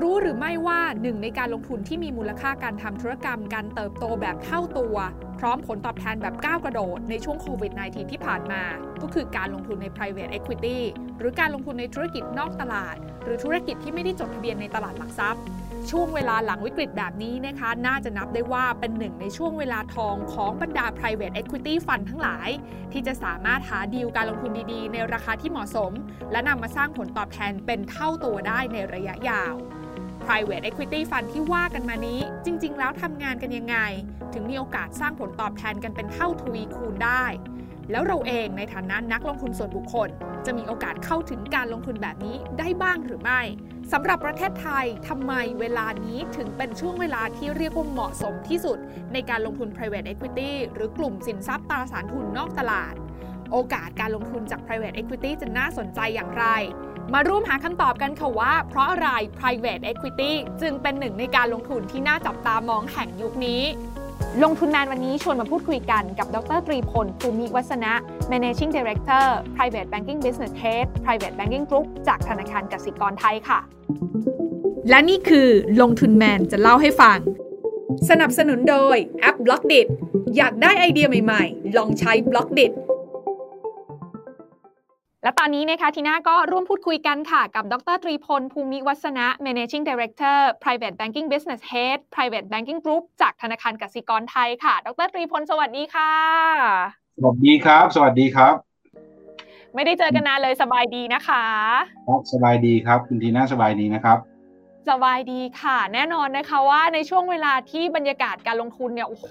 รู้หรือไม่ว่าหนึ่งในการลงทุนที่มีมูลค่าการทำธุรกรรมการเติบโตแบบเท่าตัว พร้อมผลตอบแทนแบบก้าวกระโดดในช่วงโควิด -19 ที่ผ่านมา ก็คือการลงทุนใน private equity หรือการลงทุนในธุรกิจนอกตลาด หรือธุรกิจที่ไม่ได้จดทะเบียนในตลาดหลักทรัพย์ ช่วงเวลาหลังวิกฤตแบบนี้นะคะ น่าจะนับได้ว่าเป็นหนึ่งในช่วงเวลาทองของบรรดา private equity fund ทั้งหลาย ที่จะสามารถหาดีลการลงทุนดีๆ ในราคาที่เหมาะสม และนำมาสร้างผลตอบแทนเป็นเท่าตัวได้ในระยะยาว private equity fund ที่ว่ากันมานี้ จริง ๆ แล้วทำงานกันยังไง ถึงมีโอกาสสร้างผลตอบแทนกันเป็นเท่าทวีคูณได้ แล้วเราเองในฐานะนักลงทุนส่วนบุคคล จะมีโอกาสเข้าถึงการลงทุนแบบนี้ได้บ้างหรือไม่สำหรับประเทศไทยทำไมเวลานี้ถึงเป็นช่วงเวลาที่เรียกว่าเหมาะสมที่สุด ในการลงทุน private equity หรือกลุ่มสินทรัพย์ตราสารทุนนอกตลาด โอกาสการลงทุนจาก private equity จะน่าสนใจอย่างไร มาร่วมหาคำตอบกันค่ะว่า เพราะอะไร private equity จึงเป็นหนึ่งในการลงทุนที่น่าจับตามองแห่งยุคนี้ ลงทุนแมนวันนี้ชวนมาพูดคุยกันกับดรตรีพลภูมิวัฒนะ Managing Director Private Banking Business Head Private Banking Group จากธนาคารกสิกรไทยค่ะ และนี่คือลงทุนแมนจะเล่าให้ฟัง สนับสนุนโดยแอป b ล็อกดิอยากได้ไอเดียใหม่ๆ ลองใช้ b ล็อกดิ และตอนนี้นะคะทีน่าก็ร่วมพูดคุยกันค่ะ กับดรตรีพล ภูมิวัฒนะ Managing Director Private Banking Business Head Private Banking Group จากธนาคารกสิกรไทยค่ะ ดรตรีพล สวัสดีค่ะ สวัสดีครับ สวัสดีครับ ไม่ได้เจอกันนานเลยสบายดีนะคะครับสบายดีครับ คุณทีน่าสบายดีนะครับ สบายดีค่ะ แน่นอนนะคะว่าในช่วงเวลาที่บรรยากาศการลงทุนเนี่ยโอ้โห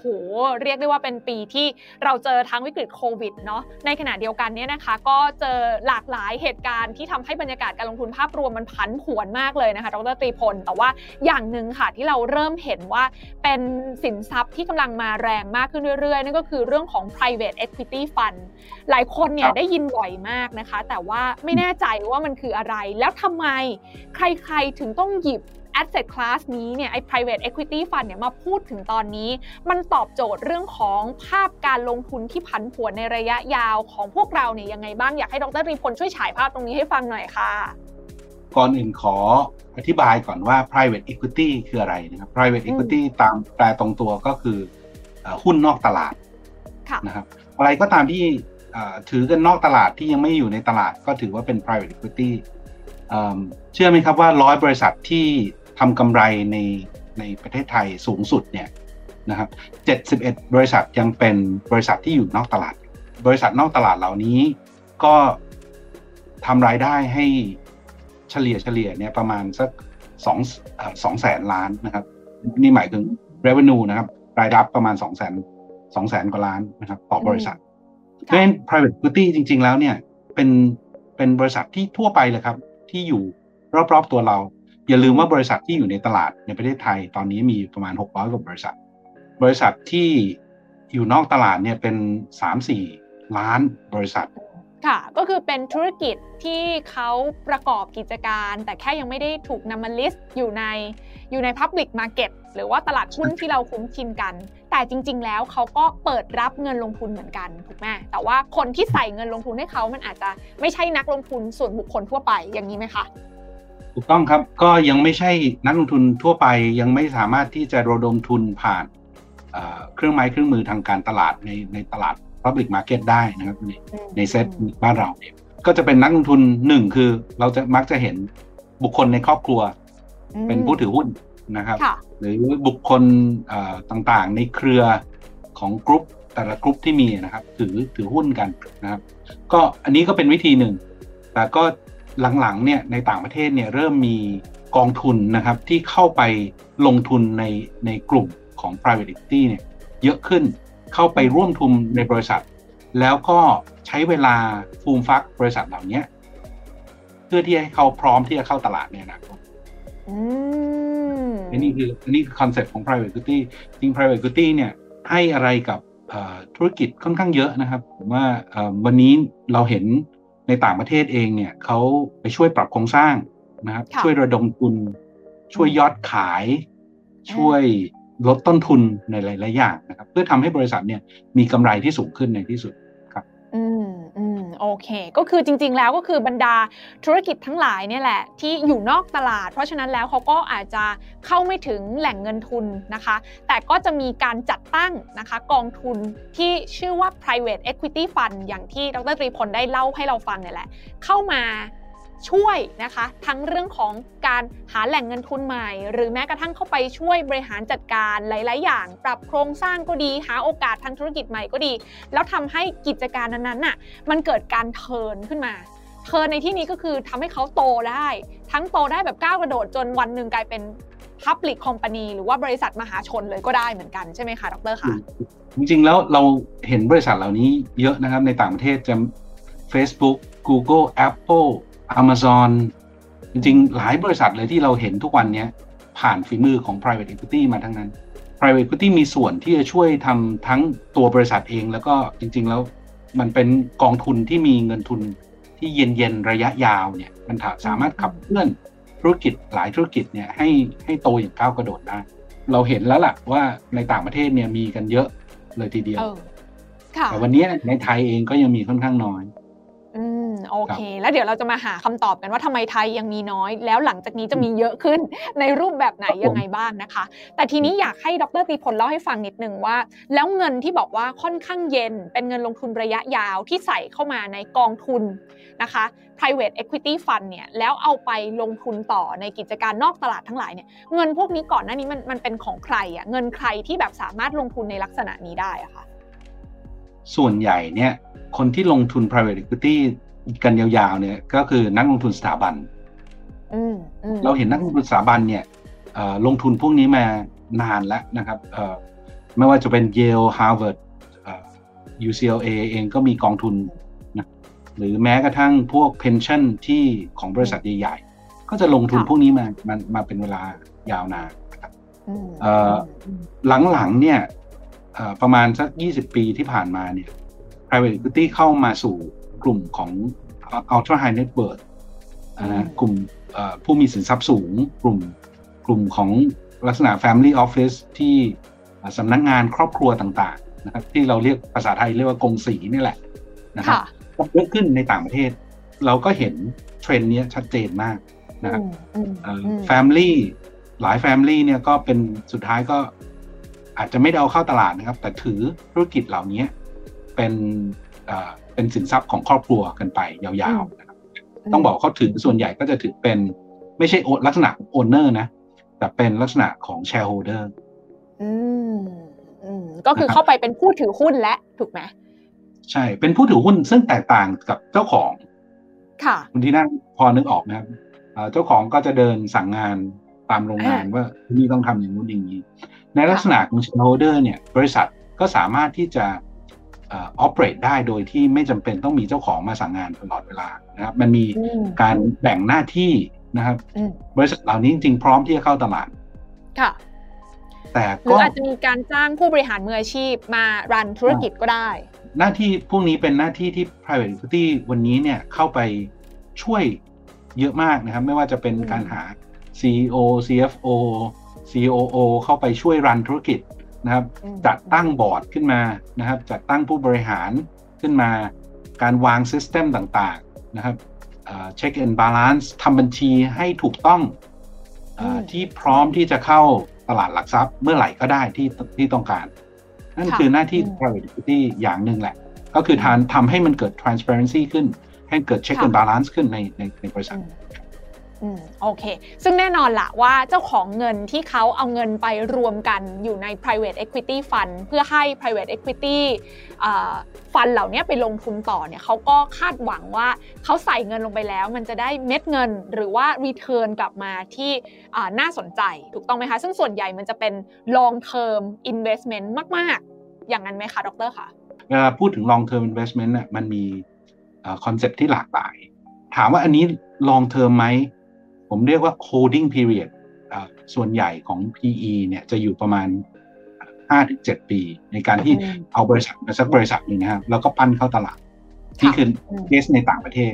เรียกได้ว่าเป็นปีที่เราเจอทั้งวิกฤตโควิดเนาะในขณะเดียวกันเนี่ยนะคะ ก็เจอหลากหลายเหตุการณ์ที่ทำให้บรรยากาศการลงทุนภาพรวมมันผันผวนมากเลยนะคะดรตรีพลแต่ว่าอย่างหนึ่งค่ะที่เราเริ่มเห็นว่าเป็นสินทรัพย์ที่กำลังมาแรงมากขึ้นเรื่อยๆ นั่นก็คือเรื่องของ private equity fund หลายคนเนี่ยได้ยินบ่อยมากนะคะ แต่ว่าไม่แน่ใจว่ามันคืออะไรแล้วทำไมใครๆถึงต้องหยิบ asset class นี้เนี่ยไอ้ private equity fund เนี่ยมาพูดถึงตอนนี้ มันตอบโจทย์เรื่องของภาพการลงทุนที่ผันผวนในระยะยาวของพวกเราเนี่ยยังไงบ้างอยากให้ดรรีพลช่วยฉายภาพตรงนี้ให้ฟังหน่อยค่ะ ก่อนอื่นขออธิบายก่อนว่า private equity คืออะไรนะครับ private equity ตามแปลตรงตัวก็คือหุ้นนอกตลาดนะครับอะไรก็ตามที่ถือกันนอกตลาดที่ยังไม่อยู่ในตลาดก็ถือว่าเป็น private equity เชื่อไหมครับว่าร้อยบริษัทที่ ทำกำไรในในประเทศไทยสูงสุดเนี่ยนะครับ71 บริษัทยังเป็นบริษัทที่อยู่นอกตลาด บริษัทนอกตลาดเหล่านี้ก็ทำรายได้ให้เฉลี่ยเฉลี่ยเนี่ยประมาณสักสองสองแสนล้านนะครับ นี่หมายถึง revenue นะครับ รายรับประมาณสองแสนสองแสนกว่าล้านนะครับ ต่อบริษัทเพราะฉะนั้น private equity จริง ๆ แล้วเนี่ยเป็นเป็นบริษัทที่ทั่วไปเลยครับ ที่อยู่รอบๆตัวเรา อย่าลืมว่าบริษัทที่อยู่ในตลาดในประเทศไทยตอนนี้มีประมาณ 600 กว่าบริษัท บริษัทที่อยู่นอกตลาดเนี่ยเป็น 3-4 ล้านบริษัท ค่ะ ก็คือเป็นธุรกิจที่เขาประกอบกิจการ แต่แค่ยังไม่ได้ถูกนำมาลิสต์อยู่ในอยู่ใน Public Market หรือว่าตลาดหุ้นที่เราคุ้นชินกัน แต่จริง ๆ แล้วเขาก็เปิดรับเงินลงทุนเหมือนกันถูกไหมแต่ว่าคนที่ใส่เงินลงทุนให้เขามันอาจจะไม่ใช่นักลงทุนส่วนบุคคลทั่วไปอย่างนี้ไหมคะ ถูกต้องครับ ก็ยังไม่ใช่นักลงทุนทั่วไปยังไม่สามารถที่จะระดมทุนผ่านเครื่องไม้เครื่องมือทางการตลาดในในตลาด Public Market ได้นะครับในในเซตบ้านเราเนี่ยก็จะเป็นนักลงทุนหนึ่งคือเราจะมักจะเห็นบุคคลในครอบครัว เป็นผู้ถือหุ้นนะครับ หรือบุคคลต่างๆ ในเครือของกรุ๊ปแต่ละกรุ๊ปที่มีนะครับ ถือถือหุ้นกันนะครับ ก็อันนี้ก็เป็นวิธีหนึ่ง แต่ก็ หลังๆเนี่ยในต่างประเทศเนี่ยเริ่มมีกองทุนนะครับที่เข้าไปลงทุนในในกลุ่มของ private equity เนี่ยเยอะขึ้นเข้าไปร่วมทุนในบริษัท แล้วก็ใช้เวลาฟูมฟักบริษัทเหล่านี้เพื่อที่ให้เขาพร้อมที่จะเข้าตลาดเนี่ยนะอันนี้คืออันนี้คือคอนเซ็ปต์ของ private equity จริง private equity เนี่ยให้อะไรกับธุรกิจค่อนข้างเยอะนะครับ ผมว่าวันนี้เราเห็น ในต่างประเทศเองเนี่ยเขาไปช่วยปรับโครงสร้างนะครับช่วยระดมทุน ช่วยยอดขาย ช่วยลดต้นทุนในหลาย ๆ อย่างนะครับ เพื่อทำให้บริษัทเนี่ยมีกำไรที่สูงขึ้นในที่สุดครับ อืมอืมโอเค ก็คือจริง ๆ แล้วก็คือบรรดาธุรกิจทั้งหลายเนี่ยแหละ ที่อยู่นอกตลาด เพราะฉะนั้นแล้วเขาก็อาจจะเข้าไม่ถึงแหล่งเงินทุนนะคะ แต่ก็จะมีการจัดตั้งนะคะกองทุนที่ชื่อว่า private equity fund อย่างที่ดรตรีพลได้เล่าให้เราฟังเนี่ยแหละ เข้ามา ช่วยนะคะ ทั้งเรื่องของการหาแหล่งเงินทุนใหม่ หรือแม้กระทั่งเข้าไปช่วยบริหารจัดการหลาย ๆ อย่าง ปรับโครงสร้างก็ดี หาโอกาสทางธุรกิจใหม่ก็ดี แล้วทำให้กิจการนั้นๆน่ะมันเกิดการเทินขึ้นมาเทินในที่นี้ก็คือทำให้เขาโตได้ ทั้งโตได้แบบก้าวกระโดดจนวันหนึ่งกลายเป็น Public Company หรือว่าบริษัทมหาชนเลยก็ได้เหมือนกันใช่ไหมคะดรคะจริงๆแล้วเราเห็นบริษัทเหล่านี้เยอะนะครับในต่างประเทศจะ Facebook Google Apple Amazon จริงๆ หลายบริษัทเลยที่เราเห็นทุกวันนี้ผ่านฝีมือของ private equity มาทั้งนั้น private equity มีส่วนที่จะช่วยทำทั้งตัวบริษัทเอง แล้วก็จริง ๆ แล้วมันเป็นกองทุนที่มีเงินทุนที่เย็น ๆ ระยะยาวเนี่ยมันสามารถขับเคลื่อนธุรกิจหลายธุรกิจเนี่ยให้ให้โตอย่างก้าวกระโดดได้เราเห็นแล้วล่ะว่าในต่างประเทศเนี่ยมีกันเยอะเลยทีเดียวแต่วันนี้ในไทยเองก็ยังมีค่อนข้างน้อย อืมโอเค แล้วเดี๋ยวเราจะมาหาคำตอบกันว่าทำไมไทยยังมีน้อย แล้วหลังจากนี้จะมีเยอะขึ้นในรูปแบบไหนยังไงบ้างนะคะ แต่ทีนี้อยากให้ดรตีพลเล่าให้ฟังนิดนึงว่า แล้วเงินที่บอกว่าค่อนข้างเย็น เป็นเงินลงทุนระยะยาวที่ใส่เข้ามาในกองทุนนะคะ private equity fund เนี่ยแล้วเอาไปลงทุนต่อในกิจการนอกตลาดทั้งหลายเนี่ยเงินพวกนี้ก่อนหน้านี้มันมันเป็นของใครอะ่ะเงินใครที่แบบสามารถลงทุนในลักษณะนี้ได้อะคะ ส่วนใหญ่เนี่ยคนที่ลงทุน private equity กันยาวๆเนี่ยก็คือนักลงทุนสถาบันเราเห็นนักลงทุนสถาบันเนี่ยลงทุนพวกนี้มานานแล้วนะครับไม่ว่าจะเป็น Yale Harvard UCLA เองก็มีกองทุนนะหรือแม้กระทั่งพวกเพนชั่นที่ของบริษัทใหญ่ๆก็จะลงทุนพวกนี้มามามาเป็นเวลายาวนานนะครับหลังๆเนี่ย ประมาณสัก 20 ปีที่ผ่านมาเนี่ย private equity เข้ามาสู่กลุ่มของ ultra high net worth นะกลุ่มผู้มีสินทรัพย์สูง กลุ่มกลุ่มของลักษณะ family office ที่สำนักงงานครอบครัวต่างๆนะครับที่เราเรียกภาษาไทยเรียกว่ากงสีนี่แหละนะครับเยอะขึ้นในต่างประเทศ เราก็เห็นเทรนด์นี้ชัดเจนมากนะครับ family หลาย family เนี่ยก็เป็นสุดท้ายก็ อาจจะไม่ได้เอาเข้าตลาดนะครับ แต่ถือธุรกิจเหล่านี้เป็นเป็นสินทรัพย์ของครอบครัวกันไปยาวๆนะครับต้องบอกเขาถือส่วนใหญ่ก็จะถือเป็นไม่ใช่ลักษณะ owner นะ แต่เป็นลักษณะของ shareholderอืมอืมก็คือเข้าไปเป็นผู้ถือหุ้นและถูกไหมใช่ เป็นผู้ถือหุ้นซึ่งแตกต่างกับเจ้าของ ค่ะคุณที่นั่งพอนึกออกนะครับเจ้าของก็จะเดินสั่งงานตามโรงงานว่าที่นี่ต้องทำอย่างนู้นอย่างนี้ ในลักษณะของแชร์โฮเดอร์เนี่ยบริษัทก็สามารถที่จะออเปเรตได้โดยที่ไม่จำเป็นต้องมีเจ้าของมาสั่งงานตลอดเวลานะครับมันมีการแบ่งหน้าที่นะครับ บริษัทเหล่านี้จริงๆพร้อมที่จะเข้าตลาด ค่ะ แต่ก็อาจจะมีการจ้างผู้บริหารมืออาชีพมารันธุรกิจก็ได้ หน้าที่พวกนี้เป็นหน้าที่ที่ private equity วันนี้เนี่ยเข้าไปช่วยเยอะมากนะครับ ไม่ว่าจะเป็นการหา CEO CFO COO เข้าไปช่วย run ธุรกิจนะครับจัดตั้งบอร์ดขึ้นมานะครับจัดตั้งผู้บริหารขึ้นมาการวาง system ต่างๆนะครับ check and balance ทำบัญชีให้ถูกต้องอที่พร้อมที่จะเข้าตลาดหลักทรัพย์เมื่อไหร่ก็ได้ที่ที่ต้องการ นั่นคือหน้าที่ private equity อย่างหนึ่งแหละ ก็คือทานทำให้มันเกิด transparency ขึ้น ให้เกิด check and balance ขึ้นในในในบริษัท โอเค ซึ่งแน่นอนละว่าเจ้าของเงินที่เขาเอาเงินไปรวมกันอยู่ใน private equity fund เพื่อให้ private equity ฟันเหล่านี้ไปลงทุนต่อเนี่ยเขาก็คาดหวังว่าเขาใส่เงินลงไปแล้ว มันจะได้เม็ดเงินหรือว่า return กลับมาที่น่าสนใจ ถูกต้องไหมคะ ซึ่งส่วนใหญ่มันจะเป็น long term investment มาก ๆ อย่างนั้นไหมคะดรคะเวลาพูดถึง long term investment น่ะมันมีคอนเซ็ปที่หลากหลาย ถามว่าอันนี้ long term ไหม ผมเรียกว่า holding period ส่วนใหญ่ของ PE เนี่ยจะอยู่ประมาณ 5-7 ปี ในการที่เอาบริษัทมาสักบริษัทนึงนะครับแล้วก็ปั้นเข้าตลาดที่คือเคสในต่างประเทศ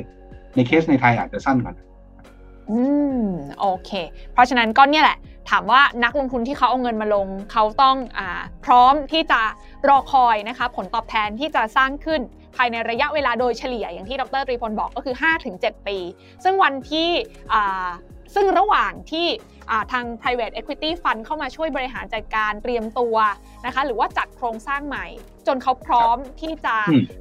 ในเคสในไทยอาจจะสั้นกว่าอืมโอเค เพราะฉะนั้นก็เนี่ยแหละ ถามว่านักลงทุนที่เขาเอาเงินมาลง เขาต้องอ่าพร้อมที่จะรอคอยนะคะผลตอบแทนที่จะสร้างขึ้นภายในระยะเวลาโดยเฉลี่ยอย่างที่ดรตรีพลบอกก็คือ 5-7 ปี ซึ่งวันที่ ซึ่งระหว่างที่ทาง private equity fund เข้ามาช่วยบริหารจัดการเตรียมตัวนะคะหรือว่าจัดโครงสร้างใหม่ จนเขาพร้อมที่จะ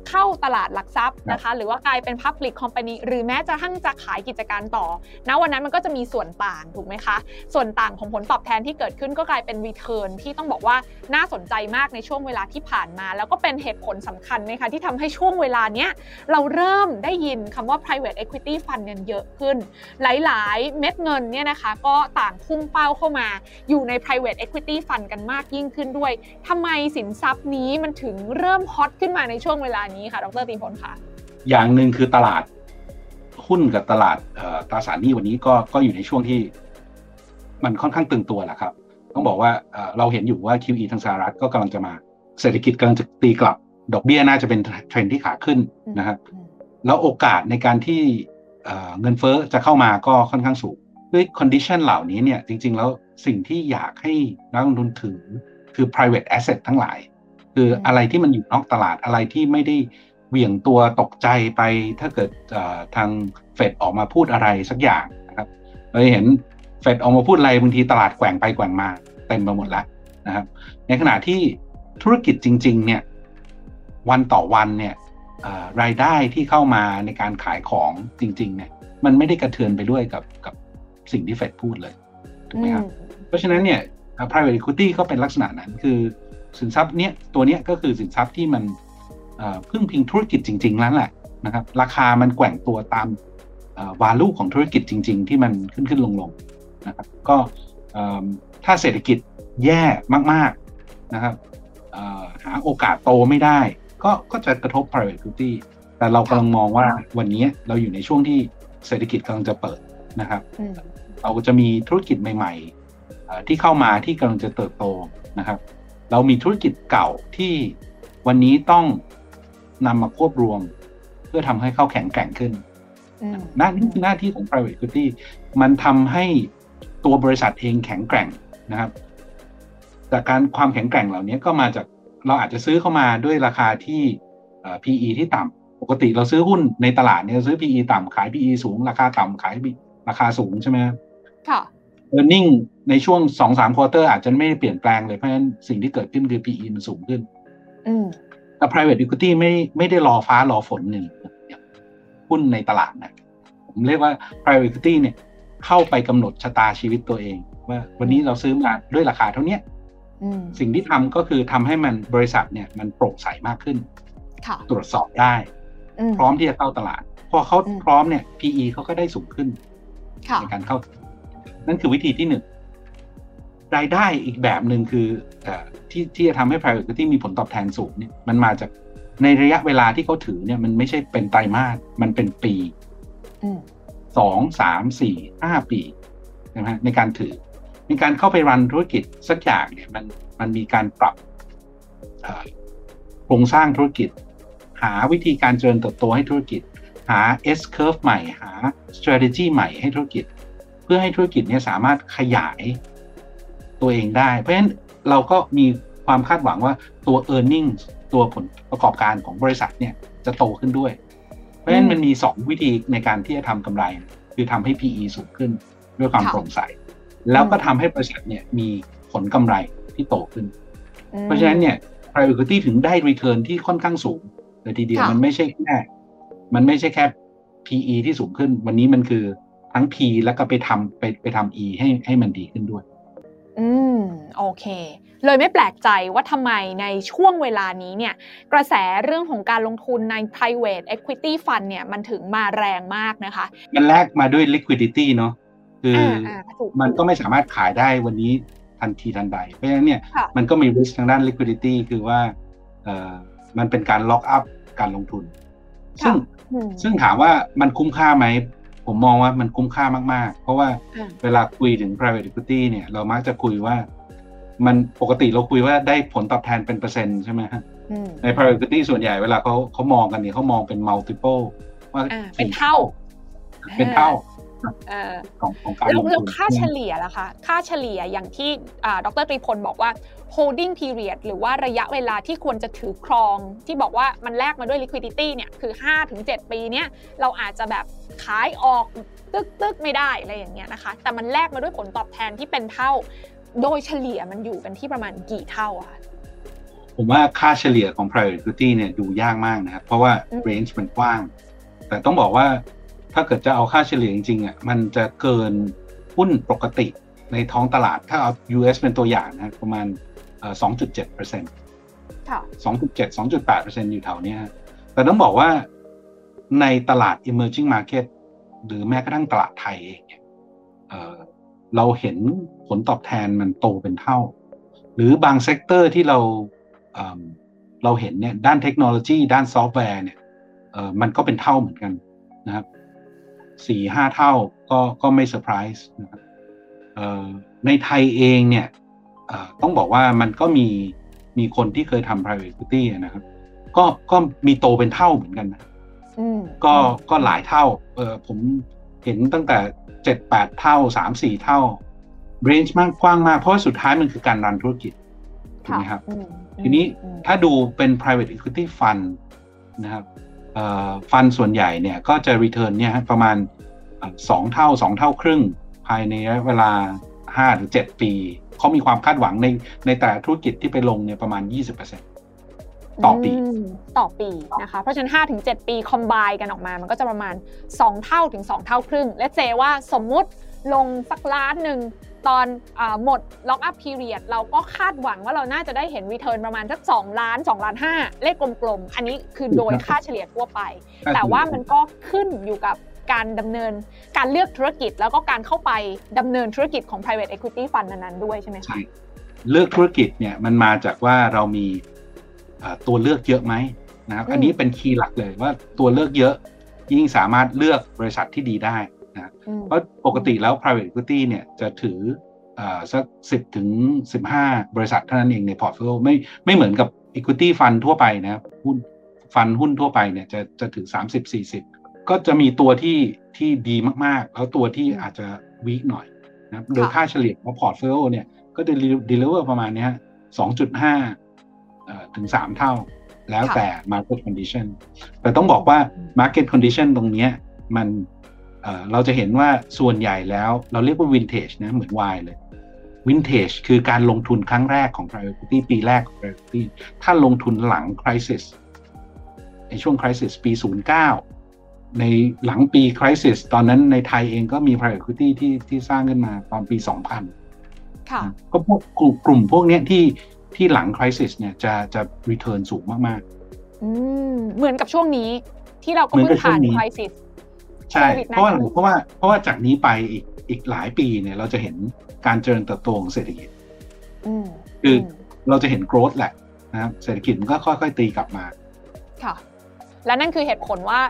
เข้าตลาดหลักทรัพย์นะคะ หรือว่ากลายเป็น public company หรือแม้จะทั้งจะขายกิจการต่อณวันนั้นมันก็จะมีส่วนต่างถูกไหมคะ ส่วนต่างของผลตอบแทนที่เกิดขึ้นก็กลายเป็น return ที่ต้องบอกว่าน่าสนใจมากในช่วงเวลาที่ผ่านมา แล้วก็เป็นเหตุผลสำคัญนะคะที่ทำให้ช่วงเวลาเนี้ยเราเริ่มได้ยินคำว่า private equity fund เงินเยอะขึ้น หลายๆ เม็ดเงินเนี่ยนะคะก็ต่างพุ่งเป้าเข้ามาอยู่ใน private equity fund กันมากยิ่งขึ้นด้วยทำไมสินทรัพย์นี้มันถึงเริ่ม hot ขึ้นมาในช่วงเวลานี้ค่ะ ดรตีพลค่ะ อย่างหนึ่งคือตลาดหุ้นกับตลาดตราสารหนี้วันนี้ก็ก็อยู่ในช่วงที่มันค่อนข้างตึงตัวแหละครับ ต้องบอกว่าเราเห็นอยู่ว่า QE ทางสหรัฐก็กำลังจะมา เศรษฐกิจกำลังจะตีกลับ ดอกเบี้ยน่าจะเป็นเทรนที่ขาขึ้นนะครับ แล้วโอกาสในการที่เงินเฟ้อจะเข้ามาก็ค่อนข้างสูง ด้วย condition เหล่านี้เนี่ยจริง ๆ แล้วสิ่งที่อยากให้นักลงทุนถือคือ private asset ทั้งหลาย คืออะไรที่มันอยู่นอกตลาดอะไรที่ไม่ได้เหวี่ยงตัวตกใจไปถ้าเกิดทางเฟดออกมาพูดอะไรสักอย่างนะครับเราเห็นเฟดออกมาพูดอะไรบางทีตลาดแกว่งไปแกว่งมาเต็มไปหมดแล้วนะครับ ในขณะที่ธุรกิจจริง ๆ เนี่ยวันต่อวันเนี่ยรายได้ที่เข้ามาในการขายของจริง ๆ เนี่ยมันไม่ได้กระเทือนไปด้วยกับกับสิ่งที่เฟดพูดเลยถูกไหมครับ เพราะฉะนั้นเนี่ย private equity ก็เป็นลักษณะนั้นคือ สินทรัพย์เนี้ยตัวเนี้ยก็คือสินทรัพย์ที่มันพึ่งพิงธุรกิจจริงๆแล้วแหละนะครับ ราคามันแกว่งตัวตามวาลูของธุรกิจจริง ๆ ที่มันขึ้นขึ้นลงลงนะครับก็ถ้าเศรษฐกิจแย่มากๆนะครับหาโอกาสโตไม่ได้ ก็ก็จะกระทบ private equity แต่เรากำลังมองว่าวันนี้เราอยู่ในช่วงที่เศรษฐกิจกำลังจะเปิดนะครับเราจะมีธุรกิจใหม่ ๆ ที่เข้ามาที่กำลังจะเติบโตนะครับ เรามีธุรกิจเก่าที่วันนี้ต้องนำมาควบรวม เพื่อทำให้เข้าแข็งแกร่งขึ้นหน้านี่คือหน้าที่ของ private equity มันทำให้ตัวบริษัทเองแข็งแกร่งนะครับจากการความแข็งแกร่งเหล่านี้ก็มาจากเราอาจจะซื้อเข้ามาด้วยราคาที่ PE ที่ต่ำปกติเราซื้อหุ้นในตลาดเนี่ยซื้อ PE ต่ำขาย PE สูง ราคาต่ำขายราคาสูงใช่ไหมค่ะ earning ในช่วงสองสามควอเตอร์อาจจะไม่ได้เปลี่ยนแปลงเลย เพราะฉะนั้นสิ่งที่เกิดขึ้นคือ PE มันสูงขึ้นแต่ private equity ไม่ไม่ได้รอฟ้ารอฝนหนึ่งหุ้นในตลาดนะผมเรียกว่า private equity เนี่ย เข้าไปกำหนดชะตาชีวิตตัวเอง ว่าวันนี้เราซื้อมาด้วยราคาเท่านี้สิ่งที่ทำก็คือทำให้มันบริษัทเนี่ย มันโปร่งใสมากขึ้นตรวจสอบได้ พร้อมที่จะเข้าตลาด พอเขาพร้อมเนี่ย PE เขาก็ได้สูงขึ้นในการเข้า นั่นคือวิธีที่หนึ่งรายได้อีกแบบหนึ่งคือที่ที่จะทำให้ private equity มีผลตอบแทนสูงเนี่ยมันมาจากในระยะเวลาที่เขาถือเนี่ยมันไม่ใช่เป็นไตรมาสมันเป็นปีสองสามสี่ห้าปีนะฮะในการถือ ในการเข้าไปรันธุรกิจสักอย่างเนี่ยมันมันมีการปรับโครงสร้างธุรกิจ หาวิธีการเจริญเติบโตให้ธุรกิจ หา S curve ใหม่หา strategy ใหม่ให้ธุรกิจเพื่อให้ธุรกิจนี้สามารถขยายตัวเองได้ เพราะฉะนั้นเราก็มีความคาดหวังว่าตัว e a r n i n g ตัวผลประกอบการของบริษัทเนี่ยจะโตขึ้นด้วย เพราะฉะนั้นมันมีสองวิธีในการที่จะทำกำไร คือทำให้ PE สูงขึ้นด้วยความโปร่งใส แล้วก็ทำให้บริษัทเนี่ยมีผลกำไรที่โตขึ้น เพราะฉะนั้นเนี่ย private equity ถึงได้ return ที่ค่อนข้างสูงเลยทีเดียวมันไม่ใช่แค่ มันไม่ใช่แค่ PE ที่สูงขึ้น วันนี้มันคือ ทั้ง P แล้วก็ไปทำไปไปทำ E ให้ให้มันดีขึ้นด้วย อืม โอเค เลยไม่แปลกใจว่าทำไมในช่วงเวลานี้เนี่ย กระแสเรื่องของการลงทุนใน private equity fund เนี่ย มันถึงมาแรงมากนะคะ มันแลกมาด้วย liquidity เนาะคืออมันก็ไม่สามารถขายได้วันนี้ทันทีทันใด เพราะฉะนั้นเนี่ย มันก็มี risk ทางด้าน liquidity คือว่าเออมันเป็นการ lock up การลงทุน ซึ่งซึ่งถามว่ามันคุ้มค่าไหม ผมมองว่ามันคุ้มค่ามาก ๆ เพราะว่าเวลาคุยถึง private equity เนี่ย เรามักจะคุยว่า มันปกติเราคุยว่าได้ผลตอบแทนเป็นเปอร์เซ็นต์ใช่ไหมฮะใน private equity ส่วนใหญ่เวลาเขาเขามองกันเนี่ยเขามองเป็น multiple ว่าเป็นเท่า เป็นเท่า ของของการลงทุนแล้วค่าเฉลี่ยล่ะคะ ค่าเฉลี่ยอย่างที่ดรตรีพลบอกว่า holding period หรือว่าระยะเวลาที่ควรจะถือครอง ที่บอกว่ามันแลกมาด้วย liquidity เนี่ยคือ 5-7 ปีเนี้ยเราอาจจะแบบขายออกตึกตึกไม่ได้อะไรอย่างเงี้ยนะคะ แต่มันแลกมาด้วยผลตอบแทนที่เป็นเท่า โดยเฉลี่ยมันอยู่กันที่ประมาณกี่เท่าคะผมว่าค่าเฉลี่ยของ private equity เนี่ยดูยากมากนะครับ เพราะว่า range มันกว้าง แต่ต้องบอกว่า ถ้าเกิดจะเอาค่าเฉลี่ยจริงๆอะมันจะเกินหุ้นปกติในท้องตลาดถ้าเอา US เป็นตัวอย่างนะประมาณ 2.7เปอร์เซ็นต์2.7 2.8เปอร์เซ็นต์อยู่แถวนี้แต่ต้องบอกว่าในตลาด emerging market หรือแม้กระทั่งตลาดไทยเองเราเห็นผลตอบแทนมันโตเป็นเท่า หรือบาง sector ที่เราเราเห็นเนี่ยด้านเทคโนโลยี ด้านซอฟต์แวร์เนี่ยมันก็เป็นเท่าเหมือนกันนะครับ สี่ห้าเท่าก็ก็ไม่เซอร์ไพรส์นะครับในไทยเองเนี่ยต้องบอกว่ามันก็มีมีคนที่เคยทำ private equity นะครับ ก็ก็มีโตเป็นเท่าเหมือนกันนะก็ก็หลายเท่าเออผมเห็นตั้งแต่เจ็ดแปดเท่าสามสี่เท่าเรนจ์มากกว้างมาก เพราะว่าสุดท้ายมันคือการรันธุรกิจถูกไหมครับ ทีนี้ถ้าดูเป็น private equity fund นะครับ ฟันส่วนใหญ่เนี่ยก็จะ return เนี่ยประมาณสองเท่าสองเท่าครึ่ง ภายในเวลาห้าหรือเจ็ดปีเขามีความคาดหวังในในแต่ธุรกิจที่ไปลงเนี่ยประมาณ 20%ต่อปีต่อปีนะคะ เพราะฉะนั้น5-7ปี combine กันออกมา มันก็จะประมาณ 2 เท่าถึง 2 เท่าครึ่ง และเจว่าสมมุติลงสักล้านหนึ่ง ตอนหมด lock-up period เราก็คาดหวังว่าเราน่าจะได้เห็น return ประมาณสัก 2 ล้าน 2 ล้าน 5 เลขกลมๆ อันนี้คือโดยค่าเฉลี่ยทั่วไป แต่ว่ามันก็ขึ้นอยู่กับการดำเนินการเลือกธุรกิจแล้วก็การเข้าไปดำเนินธุรกิจของ private equity fund นั้นๆด้วยใช่ไหมคะใช่เลือกธุรกิจเนี่ยมันมาจากว่าเรามีตัวเลือกเยอะไหมนะครับอันนี้เป็น key หลักเลยว่าตัวเลือกเยอะยิ่งสามารถเลือกบริษัทที่ดีได้ นะเพราะปกติแล้ว private equity เนี่ยจะถือสักสิบถึงสิบห้าบริษัทเท่านั้นเองใน portfolio ไม่ไม่เหมือนกับ equity fund ทั่วไปนะครับหุ้น fund หุ้นทั่วไปเนี่ยจะจะถือสามสิบสี่สิบก็จะมีตัวที่ที่ดีมากๆ แล้วตัวที่อาจจะ weak หน่อยนะโดยค่าเฉลี่ยของ portfolio เนี่ยก็จะ deliver ประมาณนี้สองจุดห้าถึงสามเท่า แล้วแต่ market condition แต่ต้องบอกว่า market condition ตรงนี้มัน เราจะเห็นว่าส่วนใหญ่แล้วเราเรียกว่า vintage นะเหมือนไวน์เลย vintage คือการลงทุนครั้งแรกของ private equity ปีแรกของ private equity ถ้าลงทุนหลัง crisis ในช่วง crisis ปี 09 ในหลังปีคริสิสตอนนั้นในไทยเองก็มี private equity ที่ที่สร้างขึ้นมาตอนปี 2000 ค่ะ ก็พวกกลุ่มกลุ่มพวกนี้ที่ที่หลังคริสิสเนี่ยจะจะ return สูงมากๆอืมเหมือนกับช่วงนี้ที่เราก็เพิ่งผ่านคริสิส ใช่เพราะว่าเพราะว่าเพราะว่าจากนี้ไปอีกอีกหลายปีเนี่ย เราจะเห็นการเจริญเติบโตของเศรษฐกิจคือเราจะเห็นโกรธแหละนะครับเศรษฐกิจมันก็ค่อย ๆ ตีกลับมาค่ะและนั่นคือเหตุผลว่า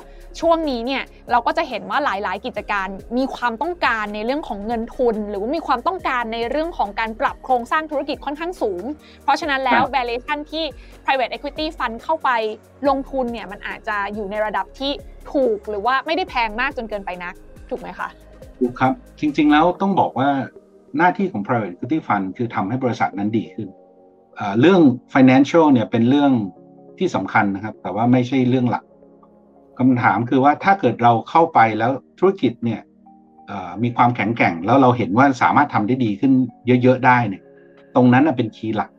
ช่วงนี้เนี่ยเราก็จะเห็นว่าหลาย ๆ กิจการมีความต้องการในเรื่องของเงินทุน หรือว่ามีความต้องการในเรื่องของการปรับโครงสร้างธุรกิจค่อนข้างสูง เพราะฉะนั้นแล้ว valuation ที่ private equity fund เข้าไปลงทุนเนี่ยมันอาจจะอยู่ในระดับที่ ถูกหรือว่าไม่ได้แพงมากจนเกินไปนัก ถูกไหมคะถูกครับ จริง ๆ แล้วต้องบอกว่าหน้าที่ของ private equity fund คือทำให้บริษัทนั้นดีขึ้นเรื่อง financial เนี่ยเป็นเรื่องที่สำคัญนะครับ แต่ว่าไม่ใช่เรื่องหลักคำถามคือว่าถ้าเกิดเราเข้าไปแล้วธุรกิจเนี่ยมีความแข็งแกร่ง แล้วเราเห็นว่าสามารถทำได้ดีขึ้นเยอะ ๆ ได้เนี่ย ตรงนั้นเป็นคีย์หลัก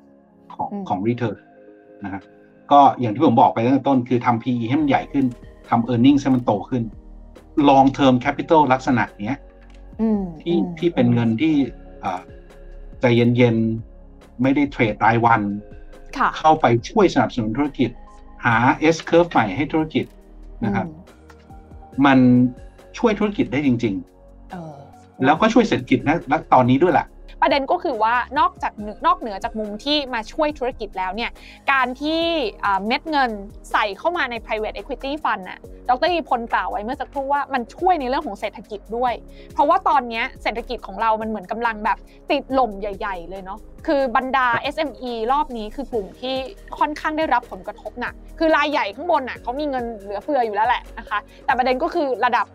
ของของรีเทิร์นนะครับก็อย่างที่ผมบอกไปตั้งแต่ต้นคือทำ PE ให้มันใหญ่ขึ้น ทำ e a r n i n g ให้มันโตขึ้น long term capital ลักษณะเนี้ยที่ที่เป็นเงินที่ใจเย็นๆ ไม่ได้เทรดรายวัน เข้าไปช่วยสนับสนุนธุรกิจ หา S curve ใหม่ให้ธุรกิจนะครับ มันช่วยธุรกิจได้จริง ๆ แล้วก็ช่วยเศรษฐกิจนะตอนนี้ด้วยแหละ ประเด็นก็คือว่านอกจากนอกเหนือจากมุมที่มาช่วยธุรกิจแล้วเนี่ยการที่เม็ดเงินใส่เข้ามาใน private equity fund น่ะดรอีพลกล่าวไว้เมื่อสักครู่ว่ามันช่วยในเรื่องของเศรษฐกิจด้วย เพราะว่าตอนนี้เศรษฐกิจของเรามันเหมือนกำลังแบบติดลมใหญ่ ๆ เลยเนาะคือบรรดา SME รอบนี้คือกลุ่มที่ค่อนข้างได้รับผลกระทบหนักคือรายใหญ่ข้างบนน่ะเขามีเงินเหลือเฟืออยู่แล้วแหละนะคะ แต่ประเด็นก็คือระดับ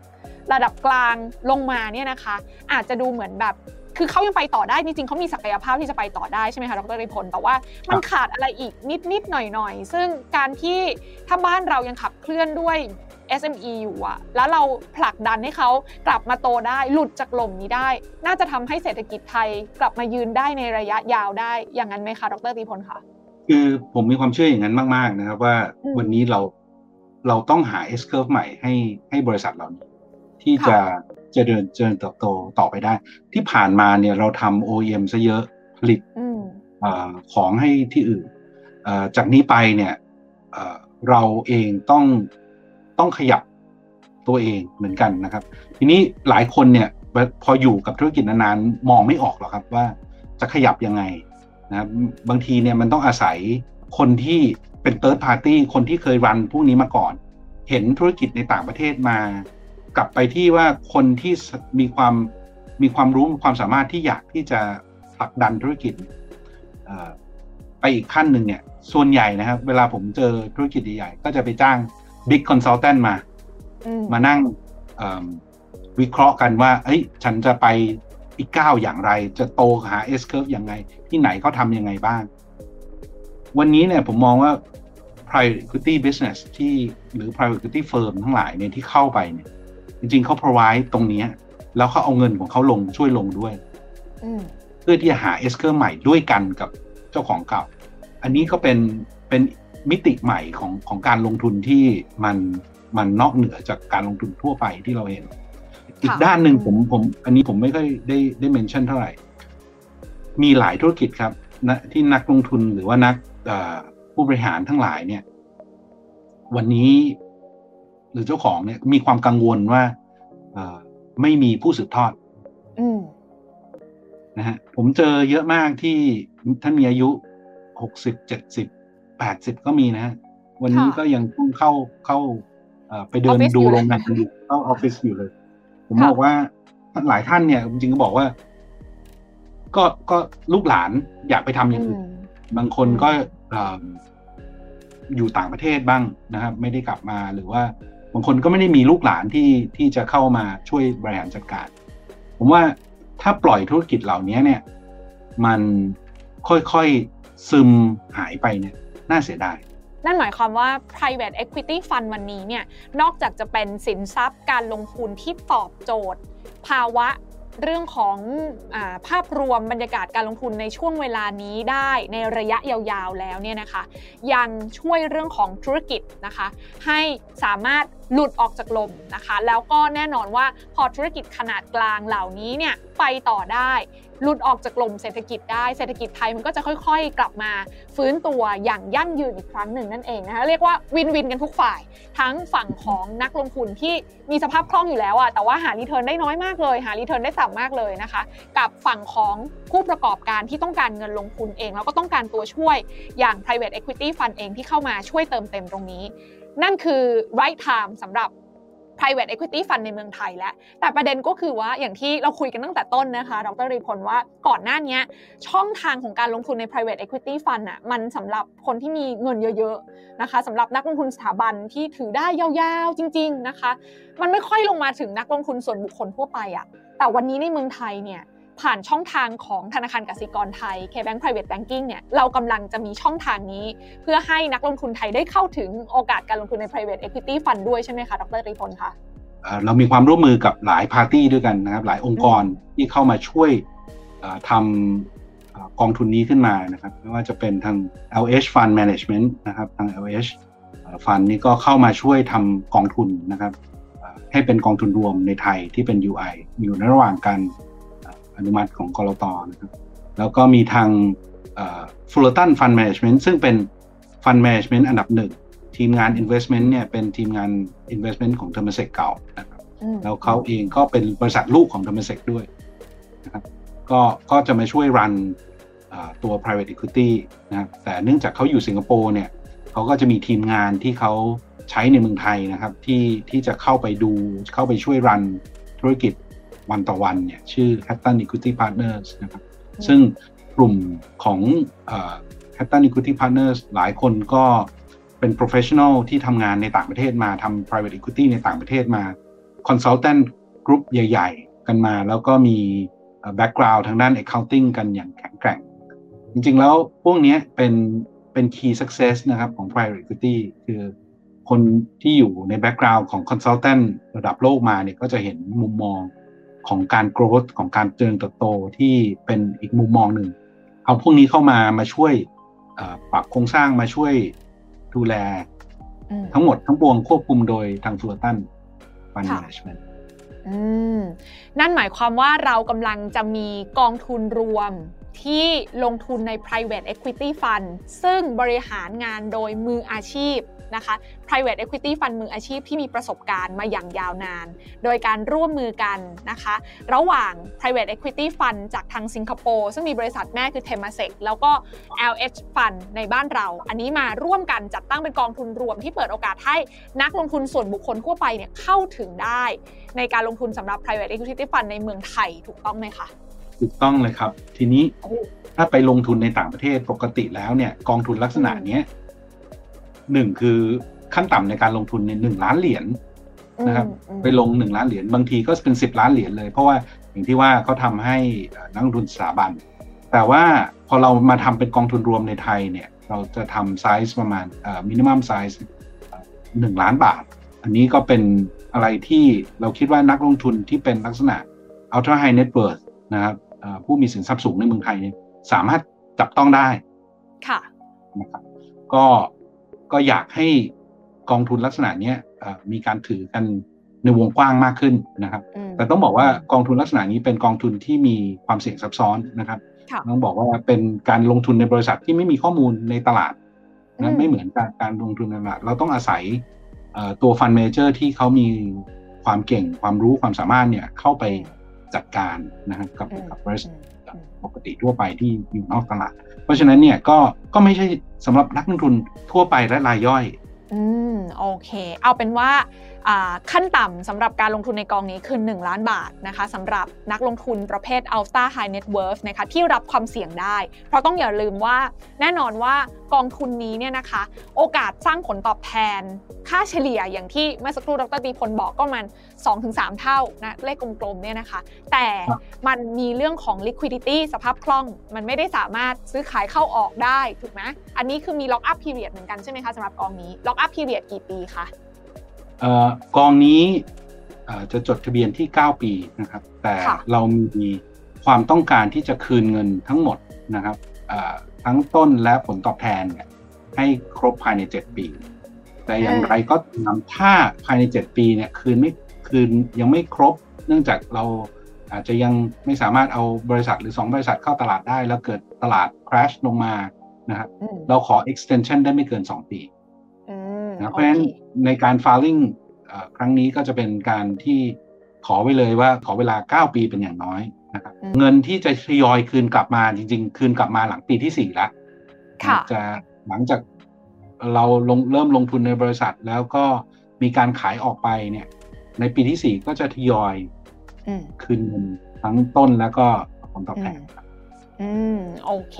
ระดับกลางลงมาเนี่ยนะคะ อาจจะดูเหมือนแบบ คือเขายังไปต่อได้จริงๆเขามีศักยภาพที่จะไปต่อได้ใช่ไหมคะดรริพลแต่ว่ามันขาดอะไรอีกนิดๆหน่อยๆซึ่งการที่ถ้าบ้านเรายังขับเคลื่อนด้วย SME อยู่อะแล้วเราผลักดันให้เขากลับมาโตได้หลุดจากหล่มนี้ได้ น่าจะทำให้เศรษฐกิจไทยกลับมายืนได้ในระยะยาวได้ อย่างนั้นไหมคะ ดรตีพลคะคือผมมีความเชื่ออย่างนั้นมาก ๆ นะครับว่าวันนี้เราเราต้องหา S curve ใหม่ให้ให้บริษัทเรา ที่จะจะเดินเจริญเติบโตต่อไปได้ ที่ผ่านมาเนี่ยเราทำ OEM ซะเยอะผลิตอของให้ที่อื่น จากนี้ไปเนี่ยเราเองต้องต้องขยับตัวเองเหมือนกันนะครับ ทีนี้หลายคนเนี่ยพออยู่กับธุรกิจนานๆมองไม่ออกหรอกครับว่าจะขยับยังไงนะบางทีเนี่ยมันต้องอาศัยคนที่เป็น third party คนที่เคย run พวกนี้มาก่อน เห็นธุรกิจในต่างประเทศมา กลับไปที่ว่าคนที่มีความมีความรู้ความสามารถที่อยากที่จะผลักดันธุรกิจไปอีกขั้นหนึ่งเนี่ย ส่วนใหญ่นะครับ เวลาผมเจอธุรกิจใหญ่ๆก็จะไปจ้าง big consultant มา มานั่งวิเคราะห์กันว่า เอ้ย ฉันจะไปอีกก้าวอย่างไร จะโตหา S curve ยังไง ที่ไหนเขาทำยังไงบ้าง วันนี้เนี่ยผมมองว่า private equity business ที่หรือ private equity firm ทั้งหลายเนี่ยที่เข้าไปเนี่ย จริงๆเขา provide ตรงนี้ แล้วเขาเอาเงินของเขาลงช่วยลงด้วยเพื่อที่จะหา S curve ใหม่ด้วยกันกับเจ้าของเก่า อันนี้ก็เป็นเป็นมิติใหม่ของของการลงทุนที่มันมันนอกเหนือจากการลงทุนทั่วไปที่เราเห็น อีกด้านหนึ่งผมผม อันนี้ผมไม่ค่อยได้ได้เมนชั่นเท่าไหร่ มีหลายธุรกิจครับนะที่นักลงทุนหรือว่านักผู้บริหารทั้งหลายเนี่ย วันนี้ห รือเจ้าของเนี่ยมีความกังวลว่าไม่มีผู้สืบทอดนะฮะผมเจอเยอะมากที่ท่านมีอายุหกสิบเจ็ดสิบแปดสิบก็มีนะวันนี้ก็ยังต้องเข้าเข้าไปเดินดูโรงงานอยู่เข้าออฟฟิศอยู่เลย ผมบอกว่าหลายท่านเนี่ยจริงๆก็บอกว่า ก็ก็ลูกหลานอยากไปทำอย่างอื่นบางคนก็อยู่ต่างประเทศบ้างนะครับ ไม่ได้กลับมาหรือว่า บางคนก็ไม่ได้มีลูกหลานที่ที่จะเข้ามาช่วยบริหารจัดการ ผมว่าถ้าปล่อยธุรกิจเหล่านี้เนี่ย มันค่อยๆซึมหายไปเนี่ยน่าเสียดายนั่นหมายความว่า private equity fund วันนี้เนี่ย นอกจากจะเป็นสินทรัพย์การลงทุนที่ตอบโจทย์ ภาวะ เรื่องของอภาพรวมบรรยากาศการลงทุนในช่วงเวลานี้ได้ในระยะยาวๆแล้วเนี่ยนะคะ ยังช่วยเรื่องของธุรกิจนะคะ ให้สามารถหลุดออกจากลมนะคะ แล้วก็แน่นอนว่าพอธุรกิจขนาดกลางเหล่านี้เนี่ยไปต่อได้ หลุดออกจากหล่มเศรษฐกิจได้เศรษฐกิจไทยมันก็จะค่อยๆ กลับมาฟื้นตัวอย่างยั่งยืนอีกครั้งหนึ่งนั่นเองนะคะเรียกว่า win-win กันทุกฝ่าย ทั้งฝั่งของนักลงทุนที่มีสภาพคล่องอยู่แล้วอะแต่ว่าหา return ได้น้อยมากเลย หา return ได้ต่ำมากเลยนะคะ กับฝั่งของผู้ประกอบการที่ต้องการเงินลงทุนเอง แล้วก็ต้องการตัวช่วยอย่าง private equity fund เองที่เข้ามาช่วยเติมเต็มตรงนี้ นั่นคือ right time สำหรับ private equity fund ในเมืองไทยแล้ว แต่ประเด็นก็คือว่าอย่างที่เราคุยกันตั้งแต่ต้นนะคะ ดรรีพลว่าก่อนหน้านี้ช่องทางของการลงทุนใน private equity fund อะมันสำหรับคนที่มีเงินเยอะๆนะคะสำหรับนักลงทุนสถาบันที่ถือได้ยาวๆจริง ๆนะคะ มันไม่ค่อยลงมาถึงนักลงทุนส่วนบุคคลทั่วไปอะแต่วันนี้ในเมืองไทยเนี่ย ผ่านช่องทางของธนาคารกสิกรไทย K-Bank Private Banking เนี่ยเรากำลังจะมีช่องทางนี้ เพื่อให้นักลงทุนไทยได้เข้าถึงโอกาสการลงทุนใน private equity fund ด้วยใช่ไหมคะ ดรตรีพลคะเรามีความร่วมมือกับหลายพาร์ตี้ด้วยกันนะครับ หลายองค์กรที่เข้ามาช่วยทำกองทุนนี้ขึ้นมานะครับ ไม่ว่าจะเป็นทาง LH Fund Management นะครับทาง LH Fund นี้ก็เข้ามาช่วยทำกองทุนนะครับ ให้เป็นกองทุนรวมในไทยที่เป็น UI อยู่ในระหว่างการ อนุมัติของกรตนะครับ แล้วก็มีทาง Fullerton Fund Management ซึ่งเป็น Fund Management อันดับหนึ่ง ทีมงาน investment เนี่ยเป็นทีมงาน investment ของ t h e r m a s e c เก่านะครับแล้วเขาเองก็เป็นบริษัทลูกของ t h e r m a s e c ด้วยนะครับก็ก็จะมาช่วยรันตัว private equity นะครับแต่เนื่องจากเขาอยู่สิงคโปร์เนี่ยเขาก็จะมีทีมงานที่เขาใช้ในเมืองไทยนะครับที่ที่จะเข้าไปดูเข้าไปช่วยรันธุรกิจ วันต่อวันเนี่ยชื่อ Hatton Equity Partners นะครับซึ่งกลุ่มของ Hatton Equity Partners หลายคนก็เป็น professional ที่ทำงานในต่างประเทศมาทำ private equity ในต่างประเทศมา consultant group ใหญ่ ๆ กันมา แล้วก็มี background ทางด้าน accounting กันอย่างแข็งแกร่ง จริง ๆ แล้วพวกนี้เป็นเป็น key success นะครับของ private equity คือคนที่อยู่ในแบ็กกราวด์ของ consultant ระดับโลกมาเนี่ยก็จะเห็นมุมมอง ของการ growth ของการเจริญเติบโตที่เป็นอีกมุมมองหนึ่ง เอาพวกนี้เข้ามามาช่วยปรับโครงสร้างมาช่วยดูแล ทั้งหมดทั้งปวงควบคุมโดยทางฟูตันฟันแมネจเมนต์นั่นหมายความว่าเรากำลังจะมีกองทุนรวมที่ลงทุนใน private equity fund ซึ่งบริหารงานโดยมืออาชีพ นะคะ private equity fund มืออาชีพที่มีประสบการณ์มาอย่างยาวนาน โดยการร่วมมือกันนะคะ ระหว่าง private equity fund จากทางสิงคโปร์ซึ่งมีบริษัทแม่คือ Temasek แล้วก็ LH Fund ในบ้านเรา อันนี้มาร่วมกันจัดตั้งเป็นกองทุนรวมที่เปิดโอกาสให้นักลงทุนส่วนบุคคลทั่วไปเนี่ยเข้าถึงได้ ในการลงทุนสำหรับ private equity fund ในเมืองไทยถูกต้องไหมคะถูกต้องเลยครับ ทีนี้ถ้าไปลงทุนในต่างประเทศปกติแล้วเนี่ยกองทุนลักษณะนี้ หนึ่งคือขั้นต่ำในการลงทุนในหนึ่งล้านเหรียญนะครับไปลงหนึ่งล้านเหรียญบางทีก็เป็นสิบล้านเหรียญเลย เพราะว่าอย่างที่ว่าเขาทาให้นักลงทุนสถาบัน แต่ว่าพอเรามาทำเป็นกองทุนรวมในไทยเนี่ย เราจะทำไซส์ประมาณมินิมัมไซส์หนึ่งล้านบาท อันนี้ก็เป็นอะไรที่เราคิดว่านักลงทุนที่เป็นลักษณะ ultra high net worth นะครับผู้มีสินทรัพย์สูงในเมืองไทยสามารถจับต้องได้ ค่ะนะครับก็ ก็อยากให้กองทุนลักษณะนี้มีการถือกันในวงกว้างมากขึ้นนะครับ แต่ต้องบอกว่ากองทุนลักษณะนี้เป็นกองทุนที่มีความเสี่ยงซับซ้อนนะครับต้องบอกว่าเป็นการลงทุนในบริษัทที่ไม่มีข้อมูลในตลาดนะไม่เหมือนการการลงทุนในตลาดเราต้องอาศัยตัว fund manager ที่เขามีความเก่งความรู้ความสามารถเนี่ยเข้าไปจัดการนะครับกับกับบริษัทปกติทั่วไปที่อยู่นอกตลาด เพราะฉะนั้นเนี่ยก็ก็ไม่ใช่ สำหรับนักลงทุนทั่วไปและรายย่อยอื โอเค เอาเป็นว่าขั้นต่ำสำหรับการลงทุนในกองนี้คือ 1 ล้านบาทนะคะสำหรับนักลงทุนประเภท Ultra High Net Worth นะคะที่รับความเสี่ยงได้ เพราะต้องอย่าลืมว่าแน่นอนว่ากองทุนนี้เนี่ยนะคะ โอกาสสร้างผลตอบแทน ค่าเฉลี่ยอย่างที่เมื่อสักครู่ดรตีพลบอกก็มัน 2-3 เท่านะเลขกลมๆเนี่ยนะคะ แต่มันมีเรื่องของ liquidity สภาพคล่อง มันไม่ได้สามารถซื้อขายเข้าออกได้ถูกไหมอันนี้คือมี lock up period เหมือนกันใช่ไหมคะสำหรับกองนี้ lock up period กี่ปีคะกองนี้จะจดทะเบียนที่ 9 ปีนะครับ แต่เรามีความต้องการที่จะคืนเงินทั้งหมดนะครับทั้งต้นและผลตอบแทนเนี่ยให้ครบภายใน 7 ปี แต่อย่างไรก็นำถ้าภายใน 7 ปีเนี่ยคืนไม่คืนยังไม่ครบ เนื่องจากเราอาจจะยังไม่สามารถเอาบริษัทหรือ 2 บริษัทเข้าตลาดได้ แล้วเกิดตลาด crash ลงมานะครับเราขอ extension ได้ไม่เกิน 2 ปี นะเพราะฉะนั้นในการ filing ครั้งนี้ก็จะเป็นการที่ขอไว้เลยว่าขอเวลา 9 ปีเป็นอย่างน้อยนะครับเงินที่จะทยอยคืนกลับมาจริง ๆ คืนกลับมาหลังปีที่ 4 แล้วจะหลังจากเราลงเริ่มลงทุนในบริษัทแล้วก็มีการขายออกไปเนี่ย ในปีที่ 4 ก็จะทยอยคืนเงินทั้งต้นแล้วก็ผลตอบแทน อืมโอเค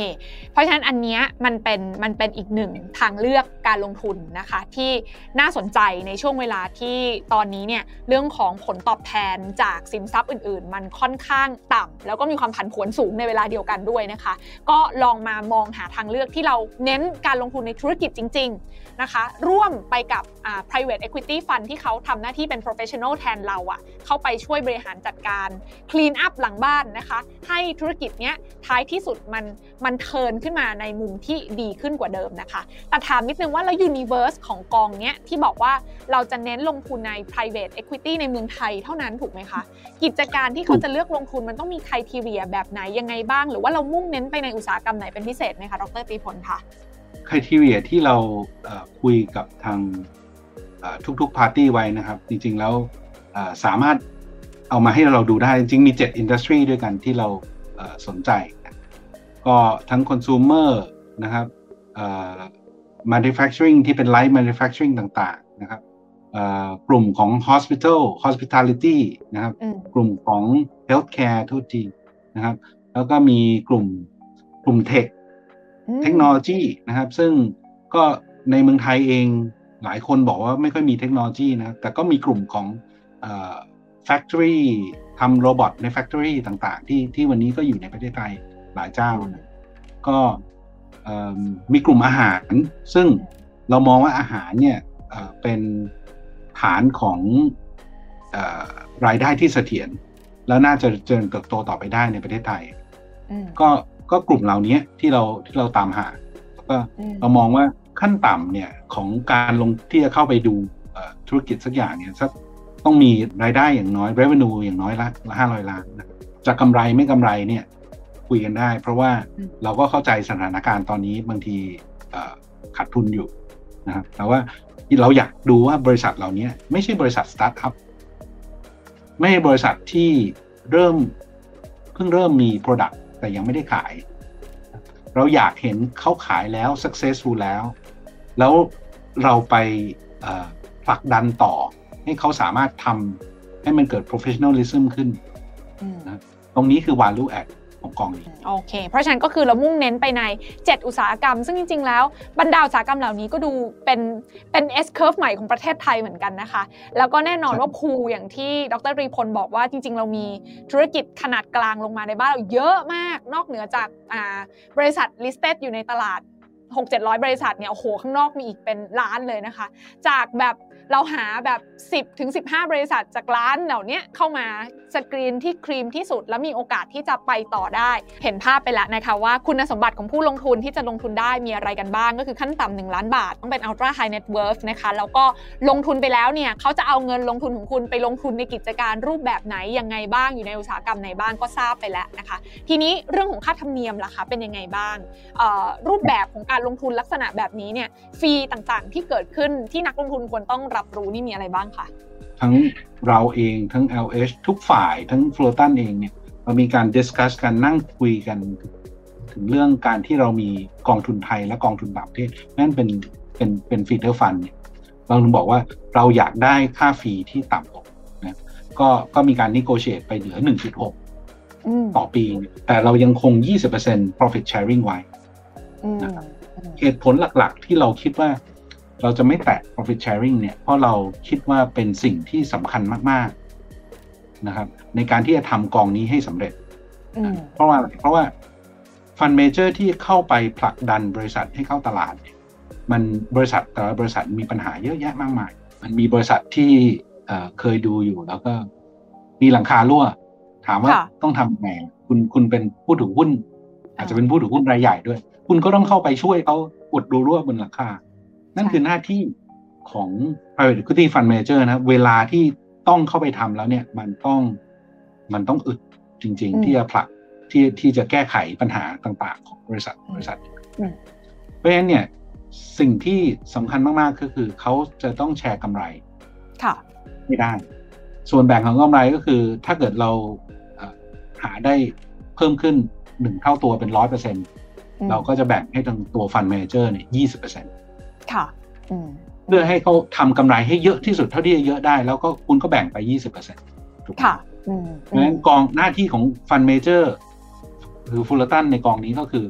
เพราะฉะนั้นอันนี้มันเป็นมันเป็นอีกหนึ่งทางเลือกการลงทุนนะคะ ที่น่าสนใจในช่วงเวลาที่ตอนนี้เนี่ยเรื่องของผลตอบแทนจากสินทรัพย์อื่น ๆ มันค่อนข้างต่ำแล้วก็มีความผันผวนสูงในเวลาเดียวกันด้วยนะคะ ก็ลองมามองหาทางเลือกที่เราเน้นการลงทุนในธุรกิจจริง ๆนะคะ ร่วมไปกับ private equity fund ที่เขาทำหน้าที่เป็น professional แทนเราอะเข้าไปช่วยบริหารจัดการ clean up หลังบ้านนะคะ ให้ธุรกิจเนี้ยท้ายที่สุดมันมัน turn ขึ้นมาในมุมที่ดีขึ้นกว่าเดิมนะคะ แต่ถามนิดนึงว่าแล้ว universe ของกองเนี้ยที่บอกว่าเราจะเน้นลงทุนใน private equity ในเมืองไทยเท่านั้นถูกไหมคะ กิจการที่เขาจะเลือกลงทุนมันต้องมี criteria แบบไหนยังไงบ้าง หรือว่าเรามุ่งเน้นไปในอุตสาหกรรมไหนเป็นพิเศษไหมคะดรตีพลคะ criteria ที่เราคุยกับทางทุกๆพาร์ตี้ไว้นะครับ จริงๆแล้วสามารถเอามาให้เราดูได้จริงๆมี 7 อินดัสทรีด้วยกันที่เราสนใจ ก็ทั้งคอน sumer นะครับ manufacturing ที่เป็น light manufacturing ต่างๆ นะครับกลุ่มของ hospital hospitality นะครับ กลุ่มของ healthcare ทุกทีนะครับ แล้วก็มีกลุ่มกลุ่มเทคเทคโนโลยีนะครับ ซึ่งก็ในเมืองไทยเองหลายคนบอกว่าไม่ค่อยมีเทคโนโลยีนะแต่ก็มีกลุ่มของ factory ทำโรบอทใน factory ต่างๆ ที่ที่วันนี้ก็อยู่ในประเทศไทย หลายเจ้านะก็มีกลุ่มอาหาร ซึ่งเรามองว่าอาหารเนี่ยเป็นฐานของอรายได้ที่เสถียรแล้วน่าจะเจริญเติบโตต่อไปได้ในประเทศไทยก็ก็กลุ่มเหล่านี้ที่เราที่เราตามหาก็เรามองว่าขั้นต่ำเนี่ยของการลงที่จะเข้าไปดูธุรกิจสักอย่างเนี่ยสักต้องมีรายได้อย่างน้อย revenue อย่างน้อยละละห้าร้อยล้านจะกำไรไม่กำไรเนี่ย คุยกันได้ เพราะว่าเราก็เข้าใจสถานการณ์ตอนนี้บางทีขาดทุนอยู่นะครับแต่ว่าเราอยากดูว่าบริษัทเหล่านี้ไม่ใช่บริษัทสตาร์ทอัพไม่ใช่บริษัทที่เริ่มเพิ่งเริ่มมี Product แต่ยังไม่ได้ขาย เราอยากเห็นเขาขายแล้ว successful แล้ว แล้วเราไปผลักดันต่อ ให้เขาสามารถทำให้มันเกิด professionalism ขึ้นนะตรงนี้คือ value add ของกองนี้โอเค เพราะฉะนั้นก็คือเรามุ่งเน้นไปใน 7 อุตสาหกรรม ซึ่งจริง ๆ แล้วบรรดาอุตสาหกรรมเหล่านี้ก็ดูเป็นเป็น S curve ใหม่ของประเทศไทยเหมือนกันนะคะ แล้วก็แน่นอนว่าภูอย่างที่ดรรีพลบอกว่าจริง ๆ เรามีธุรกิจขนาดกลางลงมาในบ้านเราเยอะมากนอกเหนือจากบริษัท listed อยู่ในตลาด6-700 บริษัทเนี่ยโอ้โหข้างนอกมีอีกเป็นล้านเลยนะคะ จากแบบ เราหาแบบ 10ถึง15 บริษัทจากร้านเหล่านี้เข้ามาสกรีนที่ครีมที่สุด แล้วมีโอกาสที่จะไปต่อได้ เห็นภาพไปแล้วนะคะว่าคุณสมบัติของผู้ลงทุนที่จะลงทุนได้มีอะไรกันบ้าง ก็คือขั้นต่ำหนึ่งล้านบาท ต้องเป็น ultra high net worth นะคะแล้วก็ลงทุนไปแล้วเนี่ยเขาจะเอาเงินลงทุนของคุณไปลงทุนในกิจการรูปแบบไหนยังไงบ้างอยู่ในอุตสาหกรรมไหนบ้างก็ทราบไปแล้วนะคะ ทีนี้เรื่องของค่าธรรมเนียมล่ะคะเป็นยังไงบ้างรูปแบบของการลงทุนลักษณะแบบนี้เนี่ยฟรีต่างๆ ที่เกิดขึ้นที่นักลงทุนควรต้องรับรู้นี่มีอะไรบ้างคะทั้งเราเองทั้ง LH ทุกฝ่ายทั้งฟลูตันเองเนี่ยเรามีการดิสคัสกันนั่งคุยกัน ถึงเรื่องการที่เรามีกองทุนไทยและกองทุนต่างประเทศนั่นเป็นเป็นเป็นฟีเดอร์ฟันเนี่ยเราถึงบอกว่าเราอยากได้ค่าฟรีที่ต่ำลงนะก็ก็มีการนิโกเชตไปเหลือ 1.6 ต่อปี แต่เรายังคง 20% profit sharing ไว้นะครับเหตุผลหลักๆ ที่เราคิดว่า เราจะไม่แตะ profit sharing เนี่ย เพราะเราคิดว่าเป็นสิ่งที่สำคัญมาก ๆ นะครับ ในการที่จะทำกองนี้ให้สำเร็จ เพราะว่าเพราะว่า fund manager ที่เข้าไปผลักดันบริษัทให้เข้าตลาดมันบริษัทแต่ละบริษัทมีปัญหาเยอะแยะมากมาย มันมีบริษัทที่เคยดูอยู่แล้วก็มีหลังคารั่ว ถามว่าต้องทำยังไงคุณคุณเป็นผู้ถือหุ้น อาจจะเป็นผู้ถือหุ้นรายใหญ่ด้วย คุณก็ต้องเข้าไปช่วยเขาอุดรูรั่วบนหลังคา นั่นคือหน้าที่ของ private equity fund manager นะ เวลาที่ต้องเข้าไปทำแล้วเนี่ย มันต้องมันต้องอึดจริง ๆ ที่จะผลักที่ที่จะแก้ไขปัญหาต่างๆ ของบริษัทบริษัท เพราะฉะนั้นเนี่ยสิ่งที่สำคัญมากๆก็คือเขาจะต้องแชร์กำไรค่ะไม่ได้ ส่วนแบ่งของกำไรก็คือ ถ้าเกิดเราหาได้เพิ่มขึ้นหนึ่งเท่าตัวเป็นร้อยเปอร์เซ็นเราก็จะแบ่งให้ทางตัวฟันเมเจอร์เนี่ยยี่สิบเปอร์เซ็นต์ ค่ะเพื่อให้เขาทำกำไรให้เยอะที่สุดเท่าที่จะเยอะได้ แล้วก็คุณก็แบ่งไปยี่สิบเปอร์เซ็นต์ถูกค่ะเพราะฉะนั้นกองหน้าที่ของฟันเมเจอร์หรือฟูลตันในกองนี้ก็คือ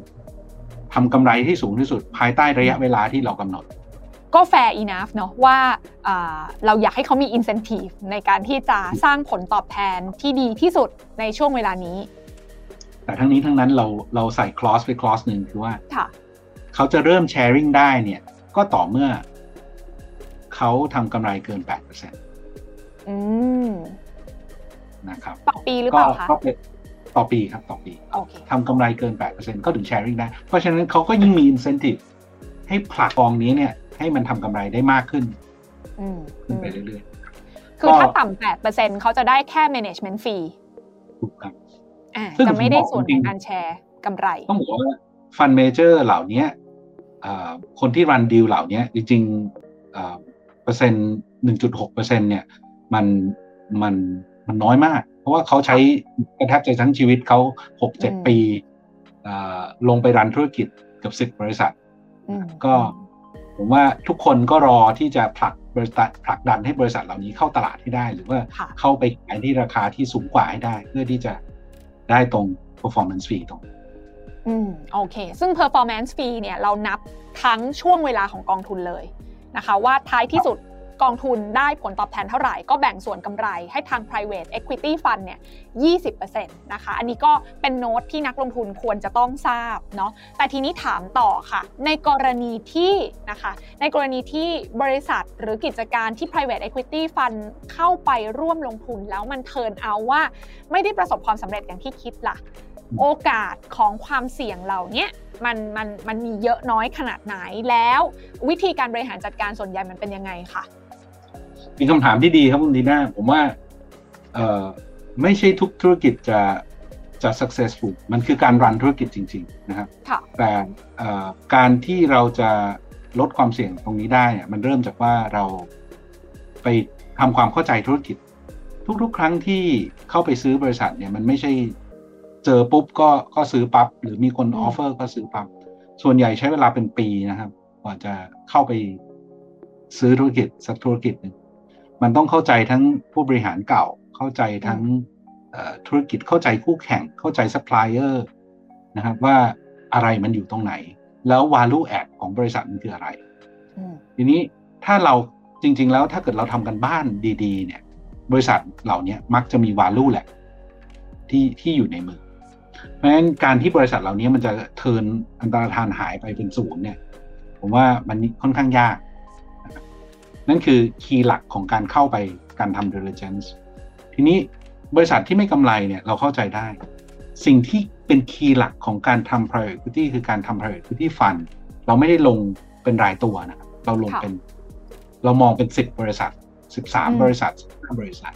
ทำกำไรที่สูงที่สุด ภายใต้ระยะเวลาที่เรากำหนด ก็แฟร์อีนัฟเนาะว่าเราอยากให้เขามีอินเซนティブในการที่จะสร้างผลตอบแทนที่ดีที่สุดในช่วงเวลานี้ แต่ทั้งนี้ทั้งนั้นเราเราใส่คลอสไปคลอสหนึ่งคือว่าเขาจะเริ่มแชร์ริงได้เนี่ย ก็ต่อเมื่อเขาทำกำไรเกินแปดเปอร์เซ็นต์นะครับต่อปีหรือเปล่าคะต่อปีครับต่อปีทำกำไรเกินแปดเปอร์เซ็นต์ก็ถึงแชร์ริงได้ เพราะฉะนั้นเขาก็ยิ่งมีอินเซนティブให้ผลักกองนี้เนี่ย ให้มันทำกำไรได้มากขึ้นขึ้นไปเรื่อยๆ คือถ้าต่ำแปดเปอร์เซ็นเขาจะได้แค่ management fee ถูกครับจะไม่ได้ส่วนของการแชร์กำไร ต้องบอกว่าฟันเมเจอร์เหล่านี้ คนที่ run deal เหล่านี้จริงๆเปอร์เซ็นต์หนึ่งจุดหกเปอร์เซ็นต์เนี่ยมันมันมันน้อยมาก เพราะว่าเขาใช้กระแทบใจทั้งชีวิตเขาหกเจ็ดปีลงไป run ธุรกิจกับสิบบริษัท ก็ผมว่าทุกคนก็รอที่จะผลักบริษัทผลักดันให้บริษัทเหล่านี้เข้าตลาดให้ได้ หรือว่าเข้าไปขายที่ราคาที่สูงกว่าให้ได้ เพื่อที่จะได้ตรง performance fee ตรง อืมโอเค ซึ่ง performance fee เนี่ยเรานับทั้งช่วงเวลาของกองทุนเลยนะคะ ว่าท้ายที่สุดกองทุนได้ผลตอบแทนเท่าไหร่ ก็แบ่งส่วนกำไรให้ทาง private equity fund เนี่ย 20%นะคะ อันนี้ก็เป็นโน้ตที่นักลงทุนควรจะต้องทราบเนาะ แต่ทีนี้ถามต่อค่ะ ในกรณีที่นะคะ ในกรณีที่บริษัทหรือกิจการที่ private equity fund เข้าไปร่วมลงทุนแล้วมันเทิร์นเอาว่าไม่ได้ประสบความสำเร็จอย่างที่คิดล่ะ โอกาสของความเสี่ยงเหล่านี้มันมันมันมีเยอะน้อยขนาดไหนแล้ว วิธีการบริหารจัดการส่วนใหญ่มันเป็นยังไงคะมีคำถามที่ดีครับคุณดีน่าผมว่าเออไม่ใช่ทุกธุรกิจจะจะ successful มันคือการรันธุรกิจจริง ๆ นะครับ แต่การที่เราจะลดความเสี่ยงตรงนี้ได้ มันเริ่มจากว่าเราไปทำความเข้าใจธุรกิจ ทุกๆ ครั้งที่เข้าไปซื้อบริษัทเนี่ยมันไม่ใช่ เจอปุ๊บก็ก็ซื้อปับ๊บหรือมีคนออฟเฟอร์ก็ซื้อปับ๊บส่วนใหญ่ใช้เวลาเป็นปีนะครับ กว่าจะเข้าไปซื้อธุรกิจสักธุรกิจหนึ่งมันต้องเข้าใจทั้งผู้บริหารเก่าเข้าใจทั้งธุรกิจเข้าใจคู่แข่งเข้าใจซัพพลายเออร์นะครับว่าอะไรมันอยู่ตรงไหน แล้ว value add ของบริษัทมันคืออะไร ทีนี้ถ้าเราจริง ๆ แล้วถ้าเกิดเราทำการบ้านดี ๆ เนี่ย บริษัทเหล่านี้มักจะมี value แหละที่ที่อยู่ในมือ เพราะฉะนั้นการที่บริษัทเหล่านี้มันจะ turn อันตรธานหายไปเป็นศูนย์เนี่ย ผมว่ามันค่อนข้างยาก นั่นคือ key หลักของการเข้าไปการทำ diligence ทีนี้บริษัทที่ไม่กำไรเนี่ยเราเข้าใจได้ สิ่งที่เป็นคีย์หลักของการทำ private equity คือการทำ private equity fund เราไม่ได้ลงเป็นรายตัวนะเราลงเป็น เรามองเป็นสิบบริษัทสิบสามบริษัทห้าบริษัท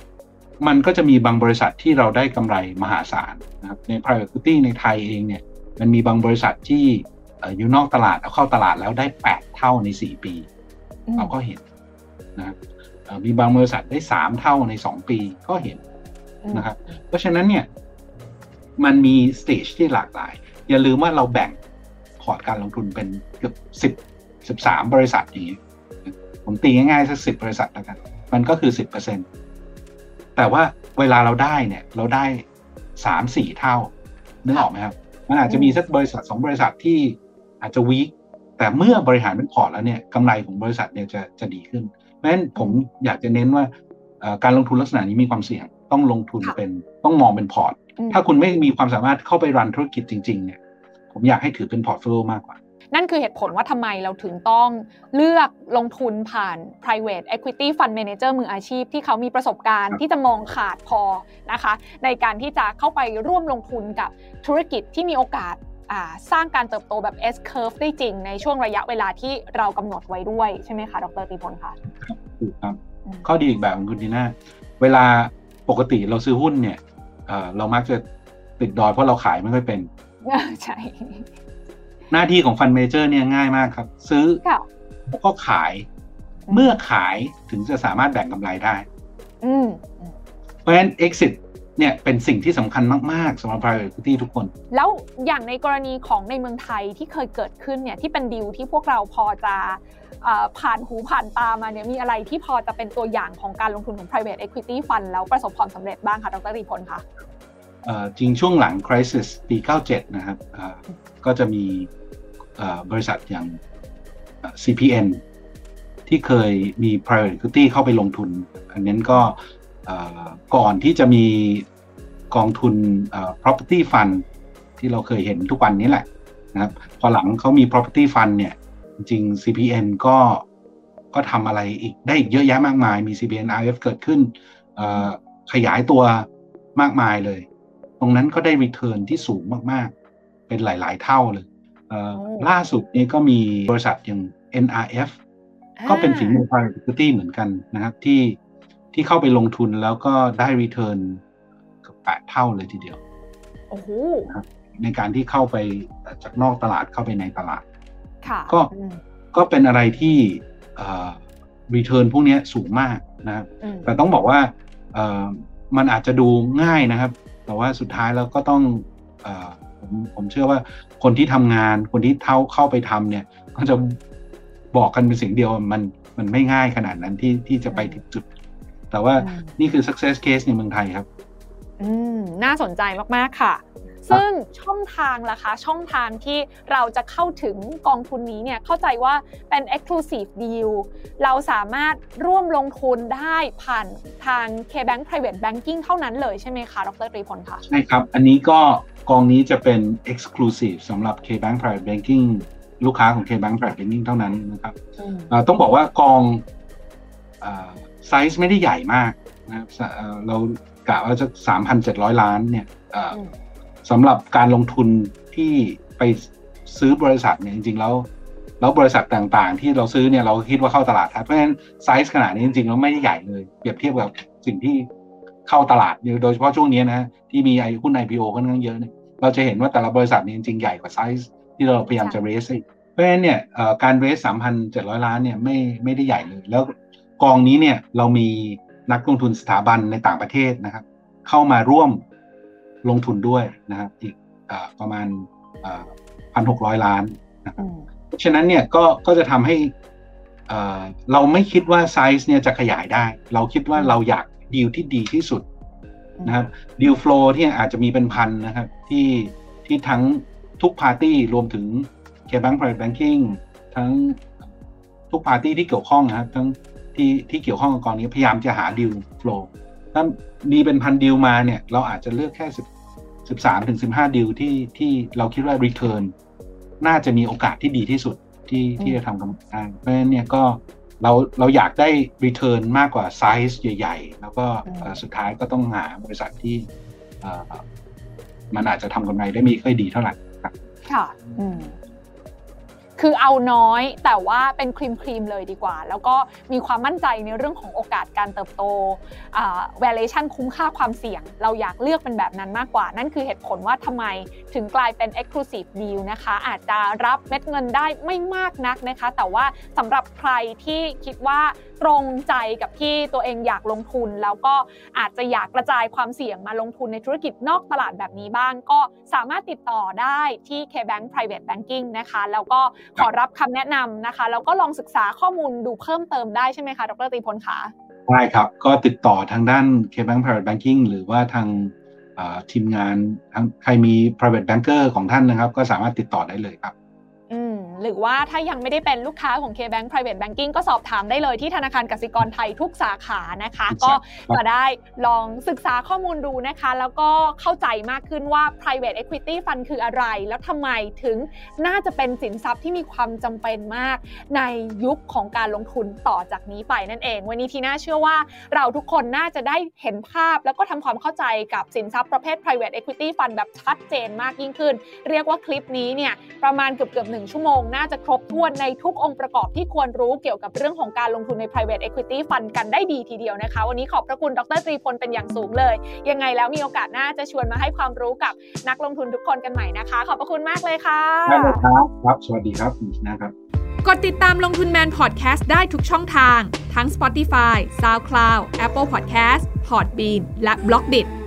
มันก็จะมีบางบริษัทที่เราได้กำไรมหาศาลนะครับใน private equity ในไทยเองเนี่ยมันมีบางบริษัทที่อยู่นอกตลาดเอาเข้าตลาดแล้วได้แปดเท่าในสี่ปี เราก็เห็นนะครับมีบางบริษัทได้สามเท่าในสองปีก็เห็นนะครับเพราะฉะนั้นเนี่ยมันมี stage ที่หลากหลาย อย่าลืมว่าเราแบ่งพอร์ตการลงทุนเป็นเกือบสิบสิบสามบริษัทอย่างนี้ ผมตีง่ายๆสักสิบบริษัทแล้วกัน มันก็คือสิบเปอร์เซ็นต์ แต่ว่าเวลาเราได้เนี่ย เราได้สามสี่เท่านึกออกไหมครับ มันอาจจะมีสักบริษัทสองบริษัทที่อาจจะ weak แต่เมื่อบริหารเป็นพอร์ตแล้วเนี่ยกำไรของบริษัทเนี่ยจะจะดีขึ้นเพราะฉะนั้นผมอยากจะเน้นว่าการลงทุนลักษณะนี้มีความเสี่ยงต้องลงทุนเป็นต้องมองเป็นพอร์ต ถ้าคุณไม่มีความสามารถเข้าไป run ธุรกิจจริงๆเนี่ยผมอยากให้ถือเป็น portfolio มากกว่า นั่นคือเหตุผลว่าทำไมเราถึงต้องเลือกลงทุนผ่าน private equity fund manager มืออาชีพ ที่เขามีประสบการณ์ที่จะมองขาดพอนะคะ ในการที่จะเข้าไปร่วมลงทุนกับธุรกิจที่มีโอกาสสร้างการเติบโตแบบ S curve ได้จริงในช่วงระยะเวลาที่เรากำหนดไว้ด้วยใช่ไหมคะ ดรตีพลคะถูกครับ ข้อดีอีกแบบของคุณดีน่าเวลาปกติเราซื้อหุ้นเนี่ยเรามักจะติดดอยเพราะเราขายไม่ค่อยเป็นใช่ หน้าที่ของฟันเมเจอร์เนี่ยง่ายมากครับ ซื้อแล้วก็ขาย เมื่อขายถึงจะสามารถแบ่งกำไรได้เพราะฉะนั้น exit เนี่ยเป็นสิ่งที่สำคัญมาก ๆสำหรับ private equity ทุกคน แล้วอย่างในกรณีของในเมืองไทยที่เคยเกิดขึ้นเนี่ยที่เป็นดีลที่พวกเราพอจะผ่านหูผ่านตามาเนี่ยมีอะไรที่พอจะเป็นตัวอย่างของการลงทุนของ private equity fund แล้วประสบความสำเร็จบ้างคะดรรีพลคะจริงช่วงหลัง crisis ปี 97 นะครับก็จะมี บริษัทอย่าง CPN ที่เคยมี private equity เข้าไปลงทุน อันนั้นก็ก่อนที่จะมีกองทุน property fund ที่เราเคยเห็นทุกวันนี้แหละนะครับพอหลังเขามี property fund เนี่ย จริง CPN ก็ก็ทำอะไรอีกได้อีกเยอะแยะมากมาย มี CPN RF เกิดขึ้นขยายตัวมากมายเลย ตรงนั้นก็ได้ return ที่สูงมาก ๆ เป็นหลาย ๆ เท่าเลย ล่าสุดนี้ก็มีบริษัทอย่าง NRF ก็เป็นฝีมือ private equity เหมือนกันนะครับที่ที่เข้าไปลงทุนแล้วก็ได้ return กับแปดเท่าเลยทีเดียวโอ้โหในการที่เข้าไปจากนอกตลาดเข้าไปในตลาดก็ก็เป็นอะไรที่ return พวกนี้สูงมากนะครับ แต่ต้องบอกว่ามันอาจจะดูง่ายนะครับ แต่ว่าสุดท้ายแล้วก็ต้อง ผมผมเชื่อว่าคนที่ทำงานคนที่เท่าเข้าไปทำเนี่ย ก็จะบอกกันเป็นเสียงเดียวมันมันไม่ง่ายขนาดนั้นที่ที่จะไปถึงจุด แต่ว่านี่คือ success case ในเมืองไทยครับ อืมน่าสนใจมากๆค่ะ ซึ่งช่องทางล่ะคะ ช่องทางที่เราจะเข้าถึงกองทุนนี้เนี่ยเข้าใจว่าเป็น exclusive deal เราสามารถร่วมลงทุนได้ผ่านทาง KBank Private Banking เท่านั้นเลยใช่ไหมคะดรตรีพลคะใช่ครับ อันนี้ก็กองนี้จะเป็น exclusive สำหรับ KBank Private Banking ลูกค้าของ KBank Private Banking เท่านั้นนะครับต้องบอกว่ากองไซส์ไม่ได้ใหญ่มากนะครับเรา กะว่าจะสามพันเจ็ดร้อยล้านเนี่ยสำหรับการลงทุนที่ไปซื้อบริษัทเนี่ยจริง ๆ แล้วแล้วบริษัทต่างๆ ที่เราซื้อเนี่ยเราคิดว่าเข้าตลาดเพราะฉะนั้นไซส์ขนาดนี้จริงๆแล้วไม่ได้ใหญ่เลยเปรียบเทียบกับสิ่งที่เข้าตลาดโดยเฉพาะช่วงนี้นะที่มีไอหุ้น IPO ค่อนข้างเยอะเนี่ยเราจะเห็นว่าแต่ละบริษัทเนี่ยจริงๆใหญ่กว่าไซส์ที่เราพยายามจะเรสเพราะฉะนั้นเนี่ยการเรสสามพันเจ็ดร้อยล้านเนี่ยไม่ไม่ได้ใหญ่เลย แล้วกองนี้เนี่ยเรามี นักลงทุนสถาบันในต่างประเทศนะครับ เข้ามาร่วมลงทุนด้วยนะครับ อีกอประมาณพันหกร้อยล้านนะครับฉะนั้นเนี่ยก็ก็จะทำให้เราไม่คิดว่าไซส์เนี่ยจะขยายได้ เราคิดว่าเราอยากดีลที่ดีที่สุดนะครับ deal flow ที่อาจจะมีเป็นพันนะครับ ที่ที่ทั้งทุกพาร์ตี้รวมถึง K-Bank Private Banking ทั้งทุกพาร์ตี้ที่เกี่ยวข้องนะครับ ทั้ง ที่ที่เกี่ยวข้องกับกองนี้พยายามจะหา deal flow ถ้ามีเป็นพันดีลมาเนี่ย เราอาจจะเลือกแค่สิบสิบสามถึงสิบห้าดีลที่ที่เราคิดว่า return น่าจะมีโอกาสที่ดีที่สุดที่ที่จะทำกำไรได้เพราะฉะนั้นเนี่ยก็เราเราอยากได้ return มากกว่าไซส์ใหญ่ ๆ แล้วก็สุดท้ายก็ต้องหาบริษัทที่มันอาจจะทำกำไรได้ไม่ค่อยดีเท่าไหร่ครับ ค่ะ คือเอาน้อยแต่ว่าเป็นครีมครีมเลยดีกว่า แล้วก็มีความมั่นใจในเรื่องของโอกาสการเติบโต valuation คุ้มค่าความเสี่ยง เราอยากเลือกเป็นแบบนั้นมากกว่า นั่นคือเหตุผลว่าทำไมถึงกลายเป็น exclusive deal นะคะ อาจจะรับเม็ดเงินได้ไม่มากนักนะคะ แต่ว่าสำหรับใครที่คิดว่าตรงใจกับที่ตัวเองอยากลงทุน แล้วก็อาจจะอยากกระจายความเสี่ยงมาลงทุนในธุรกิจนอกตลาดแบบนี้บ้าง ก็สามารถติดต่อได้ที่ KBank Private Banking นะคะ แล้วก็ขอรับคำแนะนำนะคะ แล้วก็ลองศึกษาข้อมูลดูเพิ่มเติมได้ใช่ไหมคะดรตีพลคะได้ครับ ก็ติดต่อทางด้าน KBank Private Banking หรือว่าทางทีมงานทั้งใครมี private banker ของท่านนะครับ ก็สามารถติดต่อได้เลยครับ หรือว่าถ้ายังไม่ได้เป็นลูกค้าของ KBank Private Banking ก็สอบถามได้เลยที่ธนาคารกสิกรไทยทุกสาขานะคะ ก็จะได้ลองศึกษาข้อมูลดูนะคะ แล้วก็เข้าใจมากขึ้นว่า private equity fund คืออะไร แล้วทำไมถึงน่าจะเป็นสินทรัพย์ที่มีความจำเป็นมาก ในยุคของการลงทุนต่อจากนี้ไปนั่นเอง วันนี้ทีน่าเชื่อว่าเราทุกคนน่าจะได้เห็นภาพ แล้วก็ทำความเข้าใจกับสินทรัพย์ประเภท private equity fund แบบชัดเจนมากยิ่งขึ้น เรียกว่าคลิปนี้เนี่ยประมาณเกือบเกือบหนึ่งชั่วโมงน่าจะครบถ้วนในทุกองค์ประกอบที่ควรรู้เกี่ยวกับเรื่องของการลงทุนใน private equity fund กันได้ดีทีเดียวนะคะ วันนี้ขอบพระคุณดรตรีพลเป็นอย่างสูงเลย ยังไงแล้วมีโอกาสหน้าจะชวนมาให้ความรู้กับนักลงทุนทุกคนกันใหม่นะคะ ขอบพระคุณมากเลยค่ะได้เลยครับครับ สวัสดีครับนะครับกดติดตามลงทุนแมนพอดแคสต์ได้ทุกช่องทาง ทั้ง Spotify, SoundCloud, Apple Podcast, Podbean และ b l o ก d i t